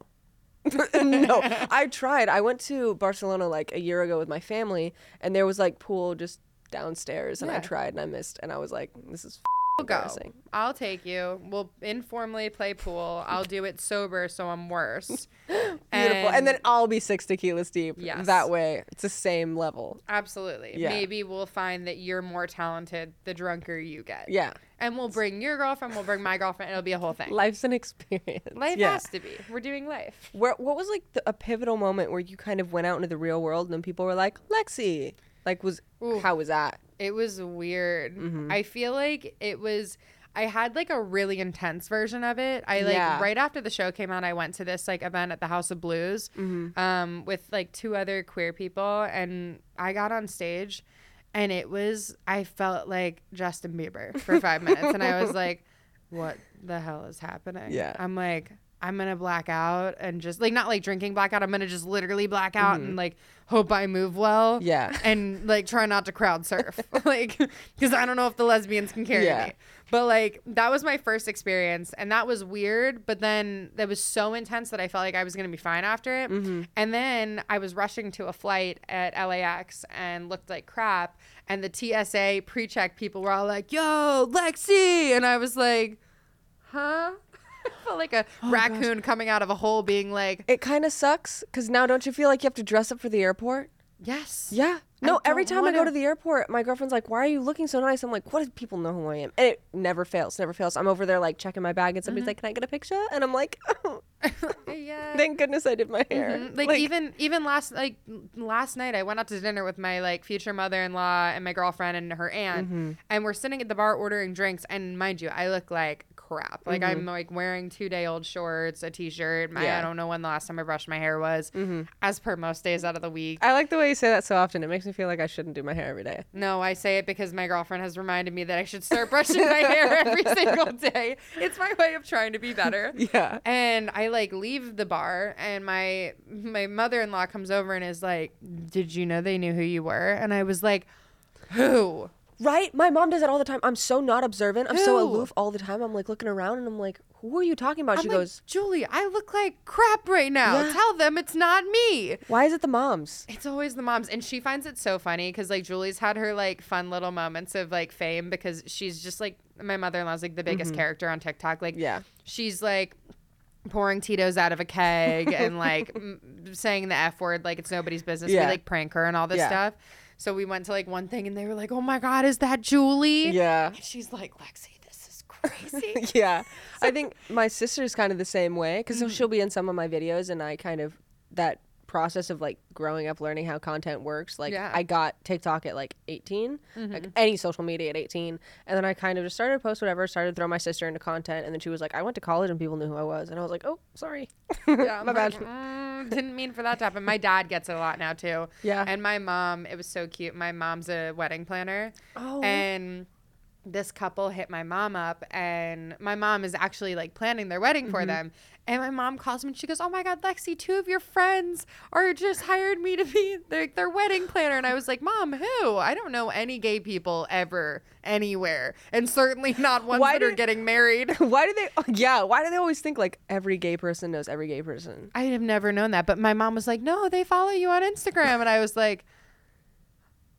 no, I tried. I went to Barcelona like a year ago with my family, and there was like pool just downstairs, and I tried and I missed, and I was like, "This is We'll go. I'll take you. We'll informally play pool. I'll do it sober, so I'm worse. Beautiful, and, then I'll be six tequilas deep. Yes. that way it's the same level. absolutely, Yeah. maybe we'll find that you're more talented the drunker you get. Yeah, and we'll bring your girlfriend. We'll bring my girlfriend. It'll be a whole thing. life's an experience. Life yeah. has to be. We're doing life. Where what was like the, a pivotal moment where you kind of went out into the real world and then people were like Lexi, like was Ooh. how was that? It was weird. I feel like it was. I had like a really intense version of it. I like Yeah. right after the show came out, I went to this like event at the House of Blues, um, with like two other queer people, and I got on stage, and it was I felt like Justin Bieber for five minutes, and I was like, "What the hell is happening?" Yeah. I'm like. I'm gonna black out and just like not like drinking blackout. I'm gonna just literally black out and like hope I move well Yeah. and like try not to crowd surf like because i don't know if the lesbians can carry Yeah. me but like that was my first experience and that was weird but then that was so intense that i felt like i was gonna be fine after it Mm-hmm. and then i was rushing to a flight at lax and looked like crap and the tsa pre-check people were all like yo lexi and i was like huh felt like a Oh, raccoon coming out of a hole being like It kind of sucks cuz now don't you feel like you have to dress up for the airport? yes Yeah. No, every time I go wanna- the airport, my girlfriend's like, "Why are you looking so nice?" I'm like, "What do people know who I am?" And it never fails, never fails. I'm over there like checking my bag and somebody's like, "Can I get a picture?" And I'm like, oh, yeah "Thank goodness I did my hair." Mhm. Like, even even last like last night, I went out to dinner with my like future mother-in-law and my girlfriend and her aunt, Mm-hmm. and we're sitting at the bar ordering drinks. And mind you, I look like crap. Like I'm like wearing two day old shorts, a t-shirt. Mm-hmm. Yeah. Mm-hmm. I don't know when the last time I brushed my hair was. As per most days out of the week. I like the way you say that so often. It makes me feel like I shouldn't do my hair every day. No, I say it because my girlfriend has reminded me that I should start brushing my hair every single day. It's my way of trying to be better. Yeah. And I like leave the bar and my my mother-in-law comes over and is like, "Did you know they knew who you were?" And I was like, "Who?" Right? My mom does that all the time. I'm so not observant. I'm so aloof all the time. I'm like looking around and I'm like, who are you talking about? I'm she like, goes, Julie, I look like crap right now. Yeah. Tell them it's not me. why is it the moms? It's always the moms, and she finds it so funny because like Julie's had her like fun little moments of like fame because she's just like my mother in law's like the biggest character on TikTok. Like, Mm-hmm. Yeah. she's like pouring Tito's out of a keg and like m- saying the f word like it's nobody's business. Yeah. We like prank her and all this Yeah. stuff. So we went to like one thing, and they were like, "Oh my god, is that Julie?" Yeah. And she's like, "Lexi, this is crazy." yeah. I think my sister's kind of the same way because mm-hmm. she'll be in some of my videos and I kind of that process of like growing up learning how content works like Yeah. I got TikTok at like 18 like any social media at 18 and then I kind of just started to post whatever started to throw my sister into content and then she was like I went to college and people knew who I was and I was like oh sorry Yeah, my bad like, "Mm, didn't mean for that to happen. My dad gets it a lot now too. Yeah. And my mom, it was so cute. My mom's a wedding planner. Oh. And this couple hit my mom up, and my mom is actually like planning their wedding Mm-hmm. for them. And my mom calls me and she goes, Oh my God, Lexi, two of your friends are just hired me to be their, their wedding planner. And I was like, Mom, who? I don't know any gay people ever, anywhere. And certainly not ones Why that are getting married. why do they yeah why do they always think like every gay person knows every gay person I have never known that. But my mom was like, no, they follow you on Instagram. And I was like,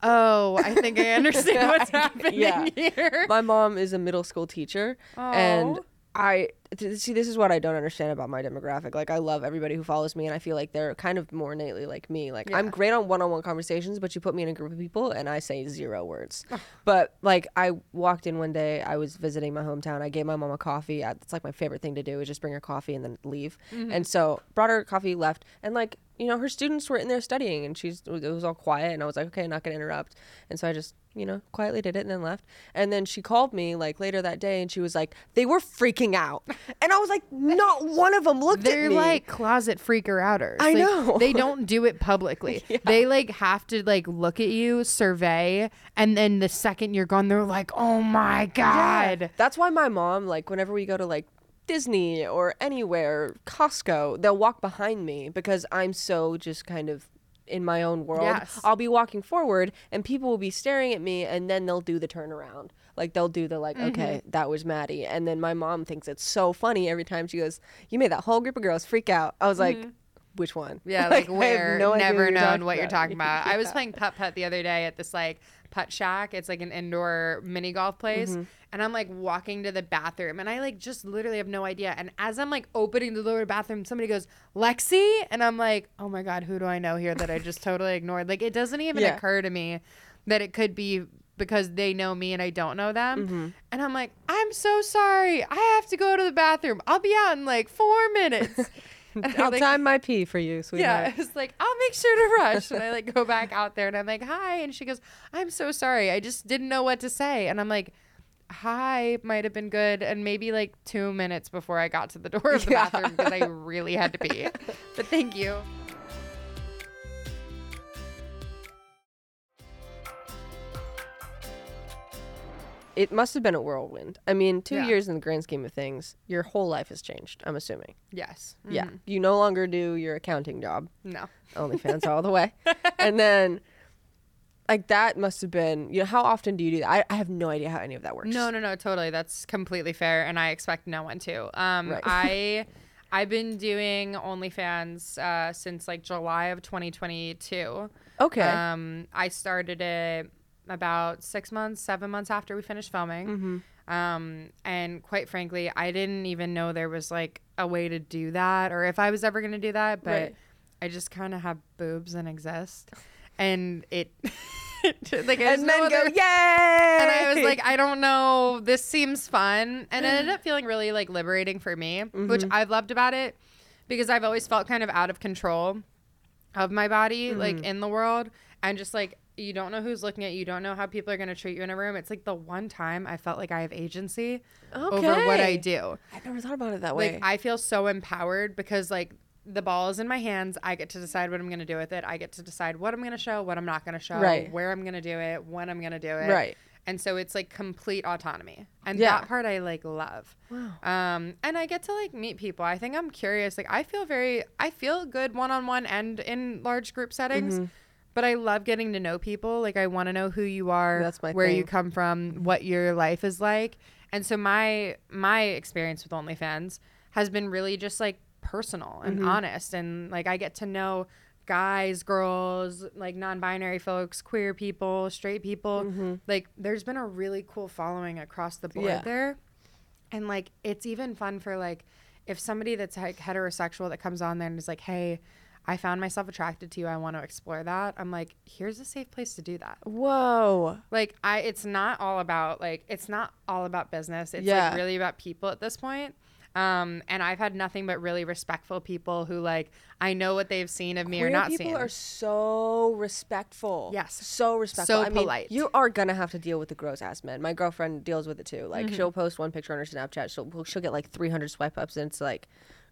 oh, I think I understand what's happening Yeah. here. my mom is a middle school teacher and. I see this is what I don't understand about my demographic. Like I love everybody who follows me and I feel like they're kind of more innately like me. Like I'm great on one-on-one conversations, but you put me in a group of people and I say zero words. but like I walked in one day, I was visiting my hometown. I gave my mom a coffee. I, it's like my favorite thing to do is just bring her coffee and then leave. Mm-hmm. And so brought her coffee, left, and like you know her students were in there studying and she's it was all quiet and I was like okay, i'm not gonna interrupt. And so I just you know quietly did it and then left. And then she called me like later that day and she was like they were freaking out, and I was like not one of them looked at me. They're at me. like closet freaker outers. I Like, know. They don't do it publicly. They like have to like look at you, survey, and then the second you're gone, they're like, oh my God. yeah. That's why my mom, like, whenever we go to like Disney or anywhere, Costco, they'll walk behind me because I'm so just kind of in my own world. Yes. I'll be walking forward and people will be staring at me and then they'll do the turnaround. Like they'll do the like, Mm-hmm. okay, that was Mattie. And then my mom thinks it's so funny every time she goes, You made that whole group of girls freak out. I was like, Which one? Mm-hmm. Yeah, like, have where no never known what you're talking about. I was playing putt putt the other day at this like Puttshack. It's like an indoor mini golf place. Mm-hmm. And I'm like walking to the bathroom and I like just literally have no idea. And as I'm like opening the door to the bathroom, somebody goes, Lexi? And I'm like, oh my God, who do I know here that I just totally ignored? Like it doesn't even Yeah. occur to me that it could be because they know me and I don't know them. Mm-hmm. And I'm like, I'm so sorry. I have to go to the bathroom. I'll be out in like four minutes. I'll like, time my pee for you, sweetheart. yeah, it's like I'll make sure to rush, and I like go back out there, and I'm like, "Hi," and she goes, "I'm so sorry, I just didn't know what to say," and I'm like, "Hi" might have been good, and maybe like two minutes before I got to the door of the Yeah. bathroom because I really had to pee. But thank you. It must have been a whirlwind. I mean, two Yeah. years in the grand scheme of things, your whole life has changed, I'm assuming. Yes. Yeah. Mhm. You no longer do your accounting job. No. OnlyFans all the way. And then, like, that must have been, you know, how often do you do that? I, I have no idea how any of that works. No, no, no, totally. That's completely fair, and I expect no one to. Um, Right. I, I've been doing OnlyFans uh, since like July of 2022. Okay. Um, I started it about six months, seven months after we finished filming. Mm-hmm. Um, and quite frankly, I didn't even know there was like a way to do that or if I was ever going to do that, but Right. I just kind of have boobs and exist. And it, like, and no then go, yay! and I was like, I don't know, this seems fun. And it ended up feeling really like liberating for me, which Mm-hmm. I've loved about it because I've always felt kind of out of control of my body, like Mm-hmm. in the world. And just like, you don't know who's looking at you, you don't know how people are going to treat you in a room. It's like the one time I felt like I have agency over what I do. I've never thought about it that way. Like, I feel so empowered because, like, the ball is in my hands. I get to decide what I'm going to do with it. I get to decide what I'm going to show, what I'm not going to show, Right. where I'm going to do it, when I'm going to do it. Right. And so it's like complete autonomy. And Yeah. that part I like love. Wow. Um, and I get to like meet people. I think I'm curious. Like I feel very I feel good one on one and in large group settings. Mm-hmm. But I love getting to know people. Like I want to know who you are, That's my where you come from, what your life is like. And so my my experience with OnlyFans has been really just like personal and Mm-hmm. honest and like I get to know guys, girls, like non-binary folks, queer people, straight people. Like there's been a really cool following across the board Yeah. there. And like it's even fun for like if somebody that's like heterosexual that comes on there and is like, "Hey, I found myself attracted to you. I want to explore that." I'm like, "Here's a safe place to do that." Whoa. Like I it's not all about like it's not all about business. It's Yeah. like really about people at this point. Um and I've had nothing but really respectful people who like I know what they've seen of me Queer or not people seen. People are so respectful. Yes. So respectful. So I mean, polite. you are gonna have to deal with the gross ass men. My girlfriend deals with it too. Like Mm-hmm. she'll post one picture on her Snapchat. She'll she'll get like 300 swipe ups, and it's like,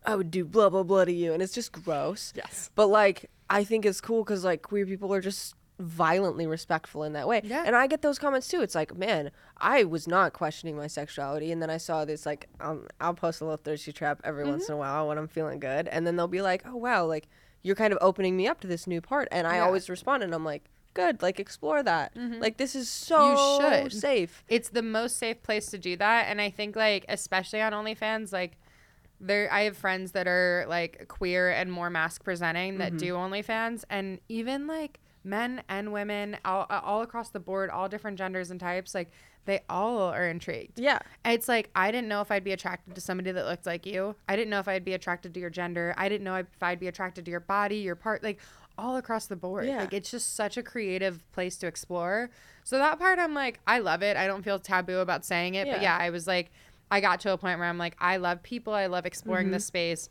I would do blah blah blah to you, and it's just gross. Yes. But like, I think it's cool because like queer people are just violently respectful in that way. Yeah. And I get those comments too. It's like, man, I was not questioning my sexuality, and then I saw this like, um, I'll post a little thirsty trap every once Mm-hmm. in a while when I'm feeling good, and then they'll be like, oh wow, like you're kind of opening me up to this new part, and I Yeah. always respond, and I'm like, good, like explore that. Like this is so safe. it's the most safe place to do that and i think like especially on onlyfans like there i have friends that are like queer and more masc presenting that do onlyfans and even like men and women all, all across the board all different genders and types like they all are intrigued Yeah. it's like I didn't know if I'd be attracted to somebody that looked like you. I didn't know if I'd be attracted to your gender. I didn't know if I'd be attracted to your body, your part, like all across the board. Yeah. Like it's just such a creative place to explore. So that part I'm like, I love it. I don't feel taboo about saying it. yeah. But Yeah. yeah, I was like, I got to a point where I'm like, I love people. I love exploring Mm-hmm. this space.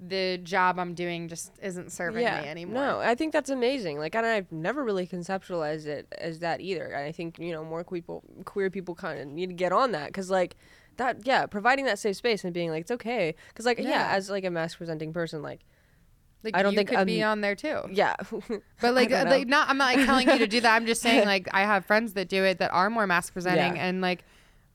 The job I'm doing just isn't serving me anymore. No, I think that's amazing. Like, and I've never really conceptualized it as that either. And I think you know more people, queer people, kind of need to get on that because like that, yeah, providing that safe space and being like it's okay. Because like yeah. Yeah. as like a masc presenting person, like Like I don't you think could be um, on there too. yeah, But like, like not, I'm not like telling you to do that. I'm just saying like I have friends that do it that are more masc presenting Yeah. and like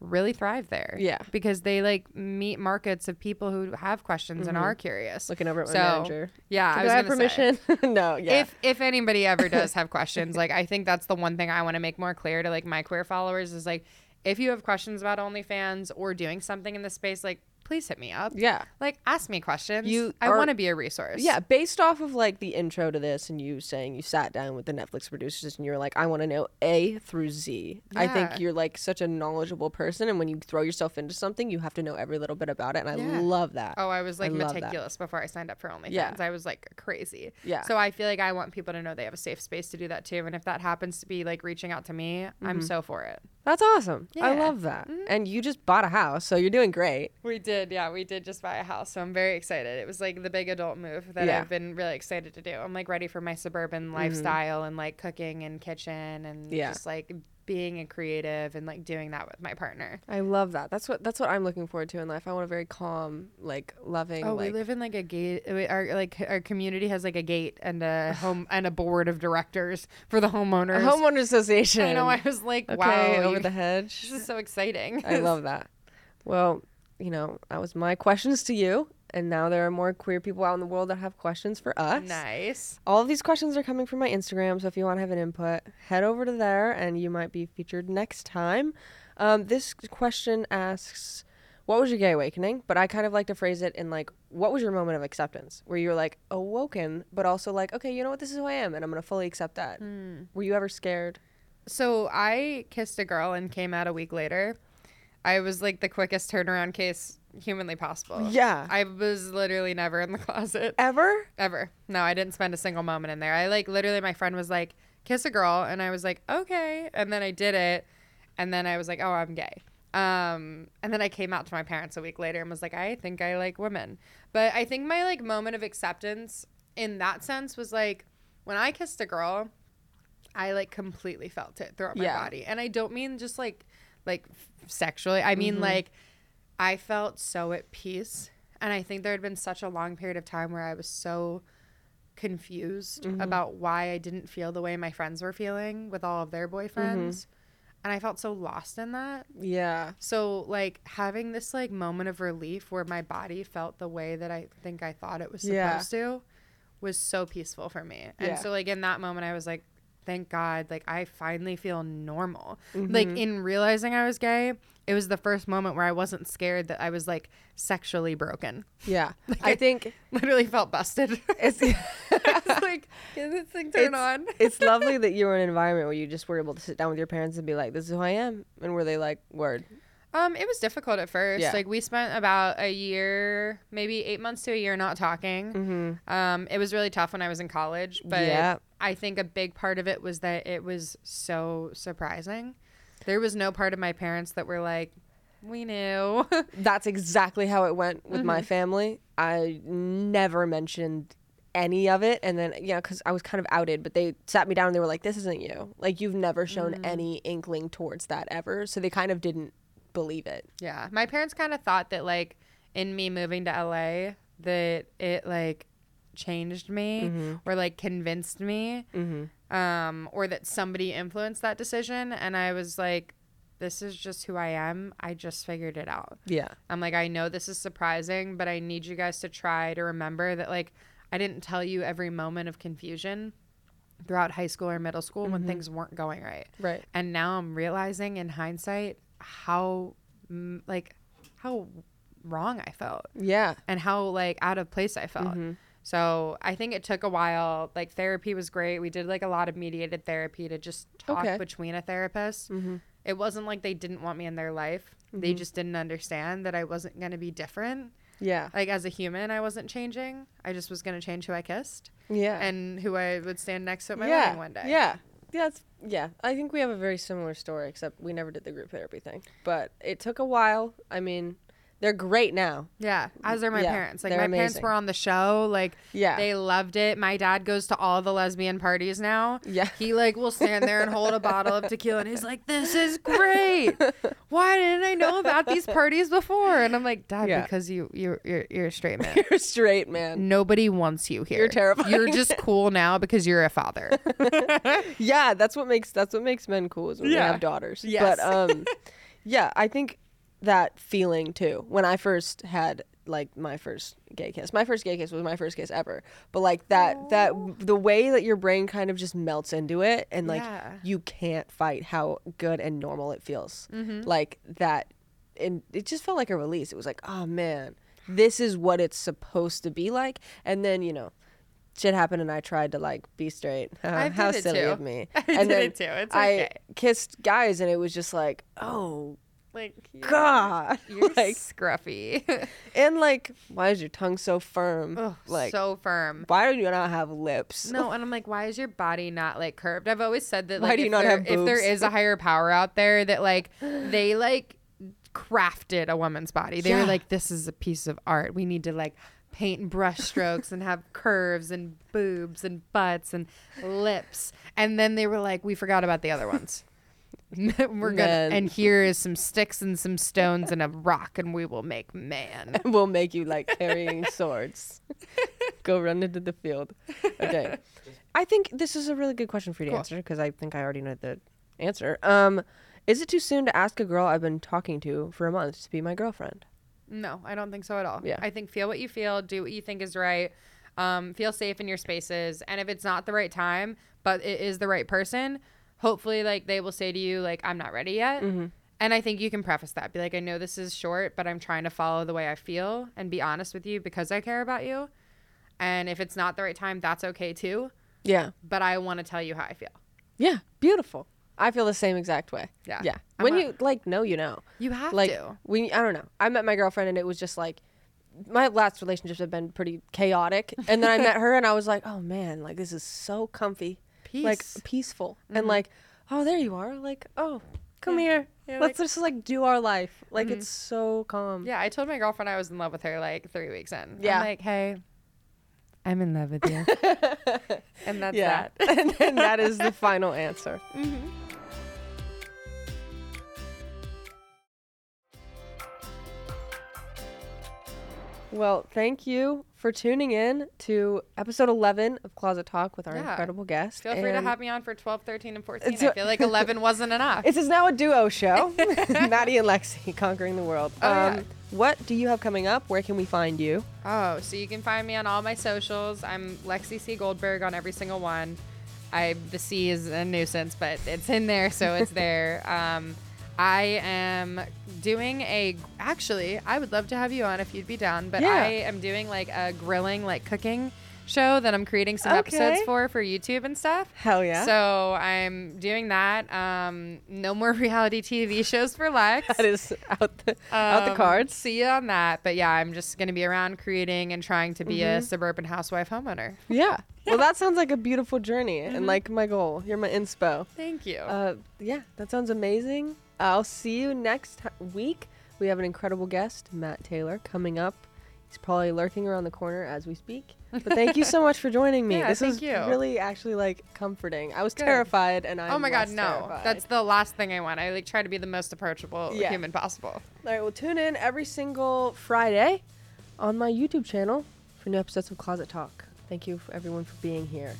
really thrive there. Yeah. because they like meet markets of people who have questions and mm-hmm. are curious. looking over at my So, manager. Yeah, I Do was I have permission? no, yeah, If if anybody ever does have questions, like I think that's the one thing I want to make more clear to like my queer followers is like if you have questions about OnlyFans or doing something in this space, like please hit me up. yeah. Like ask me questions. You I want to be a resource. Yeah, based off of like the intro to this and you saying you sat down with the Netflix producers and you were like, I want to know A through Z. I Yeah. think you're like such a knowledgeable person and when you throw yourself into something, you have to know every little bit about it. And I love that. Oh, I was like that. meticulous before I signed up for OnlyFans. Yeah. I was like crazy. Yeah. So I feel like I want people to know they have a safe space to do that too. And if that happens to be like reaching out to me, I'm Mm-hmm. so for it. That's awesome. I Yeah. Mm-hmm. love that. And you just bought a house, so you're doing great. We did, yeah, we did just buy a house. So I'm very excited. It was like the big adult move that Yeah. I've been really excited to do. I'm like ready for my suburban lifestyle and like cooking and kitchen and Mm-hmm. Yeah. just like being a creative and like doing that with my partner. I love that. That's what that's what I'm looking forward to in life. I want a very calm, like loving Oh, like we live in like a gate. we- Our like our community has like a gate and a home and a board of directors for the a homeowners. homeowner association. I know. I was like, okay, wow, over the hedge. this is so exciting. I love that. Well, you know, that was my questions to you. And now there are more queer people out in the world that have questions for us. nice. All of these questions are coming from my Instagram. So if you want to have an input, head over to there and you might be featured next time. Um, this question asks, What was your gay awakening? But I kind of like to phrase it in like, What was your moment of acceptance? Where you're like awoken, but also like, Okay, you know what? This is who I am and I'm going to fully accept that. Were you ever scared? So I kissed a girl and came out a week later. I was like the quickest turnaround case humanly possible. Yeah. I was literally never in the closet Ever? ever. No, I didn't spend a single moment in there. I like literally my friend was like, "Kiss a girl," and I was like, "Okay," and then I did it, and then I was like, "Oh, I'm gay." Um, and then I came out to my parents a week later and was like, "I think I like women." But I think my like moment of acceptance in that sense was like when I kissed a girl, I like completely felt it throughout my Yeah. body. And I don't mean just like like f- sexually. I mean mm-hmm. like I felt so at peace. And I think there had been such a long period of time where I was so confused mm-hmm. about why I didn't feel the way my friends were feeling with all of their boyfriends. Mm-hmm. And I felt so lost in that. Yeah. So like having this like moment of relief where my body felt the way that I think I thought it was Yeah. supposed to was so peaceful for me. And Yeah. so like in that moment I was like thank God, like I finally feel normal. Like in realizing I was gay, it was the first moment where I wasn't scared that I was like sexually broken. Yeah. I think Literally felt busted. it's it's like, can this thing turn it's, on? it's lovely that you were in an environment where you just were able to sit down with your parents and be like, "This is who I am," and were they like, "Word"? Um, it was difficult at first. Yeah. Like we spent about a year, maybe eight months to a year, not talking. Mm-hmm. Um, it was really tough when I was in college, but Yeah. I think a big part of it was that it was so surprising. There was no part of my parents that were like, "We knew." That's exactly how it went with Mm-hmm. my family. I never mentioned any of it, and then yeah, because I was kind of outed, but they sat me down and they were like, "This isn't you. Like you've never shown Mm-hmm. any inkling towards that ever." So they kind of didn't believe it. yeah, my parents kind of thought that like in me moving to LA that it like changed me or like convinced me Mm-hmm. um, or that somebody influenced that decision. And I was like, this is just who I am. I just figured it out. Yeah. I'm like, I know this is surprising, but I need you guys to try to remember that, like, I didn't tell you every moment of confusion throughout high school or middle school when things weren't going right. Right. And now I'm realizing in hindsight how, like, how wrong I felt Yeah. and how like out of place I felt. Mm-hmm. So I think it took a while. Like therapy was great. We did like a lot of mediated therapy to just talk Okay. between a therapist. Mm-hmm. It wasn't like they didn't want me in their life. They just didn't understand that I wasn't going to be different. Yeah. Like as a human, I wasn't changing. I just was going to change who I kissed Yeah. and who I would stand next to at my yeah. wedding one day. Yeah. Yeah, it's, yeah. I think we have a very similar story, except we never did the group therapy thing. But it took a while. I mean, they're great now. Yeah, as are my Yeah, parents. Like my parents were on the show. Like Yeah. they loved it. My dad goes to all the lesbian parties now. Yeah. He like will stand there and hold a bottle of tequila and he's like, "This is great. Why didn't I know about these parties before?" And I'm like, "Dad, Yeah. because you you you're, you're a straight man. You're a straight, man. Nobody wants you here. You're terrible. You're just cool now because you're a father." Yeah, that's what makes that's what makes men cool is when Yeah. we have daughters. Yes. But um yeah, I think that feeling too. When I first had like my first gay kiss. My first gay kiss was my first kiss ever. But like that that the way that your brain kind of just melts into it and like Yeah. you can't fight how good and normal it feels. Mm-hmm. Like that and it just felt like a release. It was like, "Oh man, this is what it's supposed to be like." And then, you know, shit happened and I tried to like be straight. How silly too. of me. I and did then it too. It's I kissed guys and it was just like, oh Like god. You're like scruffy. and like why is your tongue so firm? Ugh, like so firm. why do you not have lips? No, and I'm like, why is your body not like curved? I've always said that like Why do you if, not there, have if there boobs? is a higher power out there that like they like crafted a woman's body. They Yeah. were like, this is a piece of art. We need to like paint and brush strokes and have curves and boobs and butts and lips. And then they were like, we forgot about the other ones. We're gonna and here is some sticks and some stones and a rock and we will make man. we'll make you like carrying swords. Go run into the field. Okay. I think this is a really good question for you to Cool. answer because I think I already know the answer. Um, is it too soon to ask a girl I've been talking to for a month to be my girlfriend? No, I don't think so at all. Yeah. I think feel what you feel, do what you think is right. Um, feel safe in your spaces. And if it's not the right time, but it is the right person, hopefully like they will say to you, like, I'm not ready yet. Mm-hmm. And I think you can preface that. Be like, I know this is short, but I'm trying to follow the way I feel and be honest with you because I care about you. And if it's not the right time, that's okay too. Yeah. But I want to tell you how I feel. Yeah. Beautiful. I feel the same exact way. Yeah. Yeah. I'm when a- you like know, you know. You have like to. we I don't know. I met my girlfriend and it was just like my last relationships have been pretty chaotic. And then I met her and I was like, oh man, like this is so comfy, Peace. like peaceful, Mm-hmm. and like, oh there you are, like oh come here, You're let's like- just like do our life. Like it's so calm. Yeah, I told my girlfriend I was in love with her like three weeks in. Yeah. I'm like, hey, I'm in love with you. and that's Yeah. that. and then that is the final answer. Well, thank you for tuning in to episode 11 of Closet Talk with our Yeah. incredible guest. Feel free to have me on for 12, 13, and 14. It's a- I feel like 11 wasn't enough. This is now a duo show. Mattie and Lexi conquering the world. Um, Oh, yeah. What do you have coming up? Where can we find you? Oh, so you can find me on all my socials. I'm Lexi C. Goldberg on every single one. I the C is a nuisance, but it's in there, so it's there. Um, I am doing a. Actually, I would love to have you on if you'd be down. But Yeah. I am doing like a grilling, like cooking show that I'm creating some episodes for for YouTube and stuff. Hell yeah. So I'm doing that. Um, no more reality TV shows for Lex. that is out the out the Um, cards. See you on that. But yeah, I'm just gonna be around creating and trying to be Mm-hmm. a suburban housewife homeowner. Yeah. Well, that sounds like a beautiful journey and like my goal. You're my inspo. Thank you. Uh, yeah, that sounds amazing. I'll see you next week. We have an incredible guest, Matt Taylor, coming up. He's probably lurking around the corner as we speak. But thank you so much for joining me. Yeah, this was you. really actually like comforting. I was Good. terrified, and I. oh my god, no. That's the last thing I want. I like try to be the most approachable Yeah. human possible. all right. Well, tune in every single Friday on my YouTube channel for new episodes of Closet Talk. Thank you, for everyone, for being here.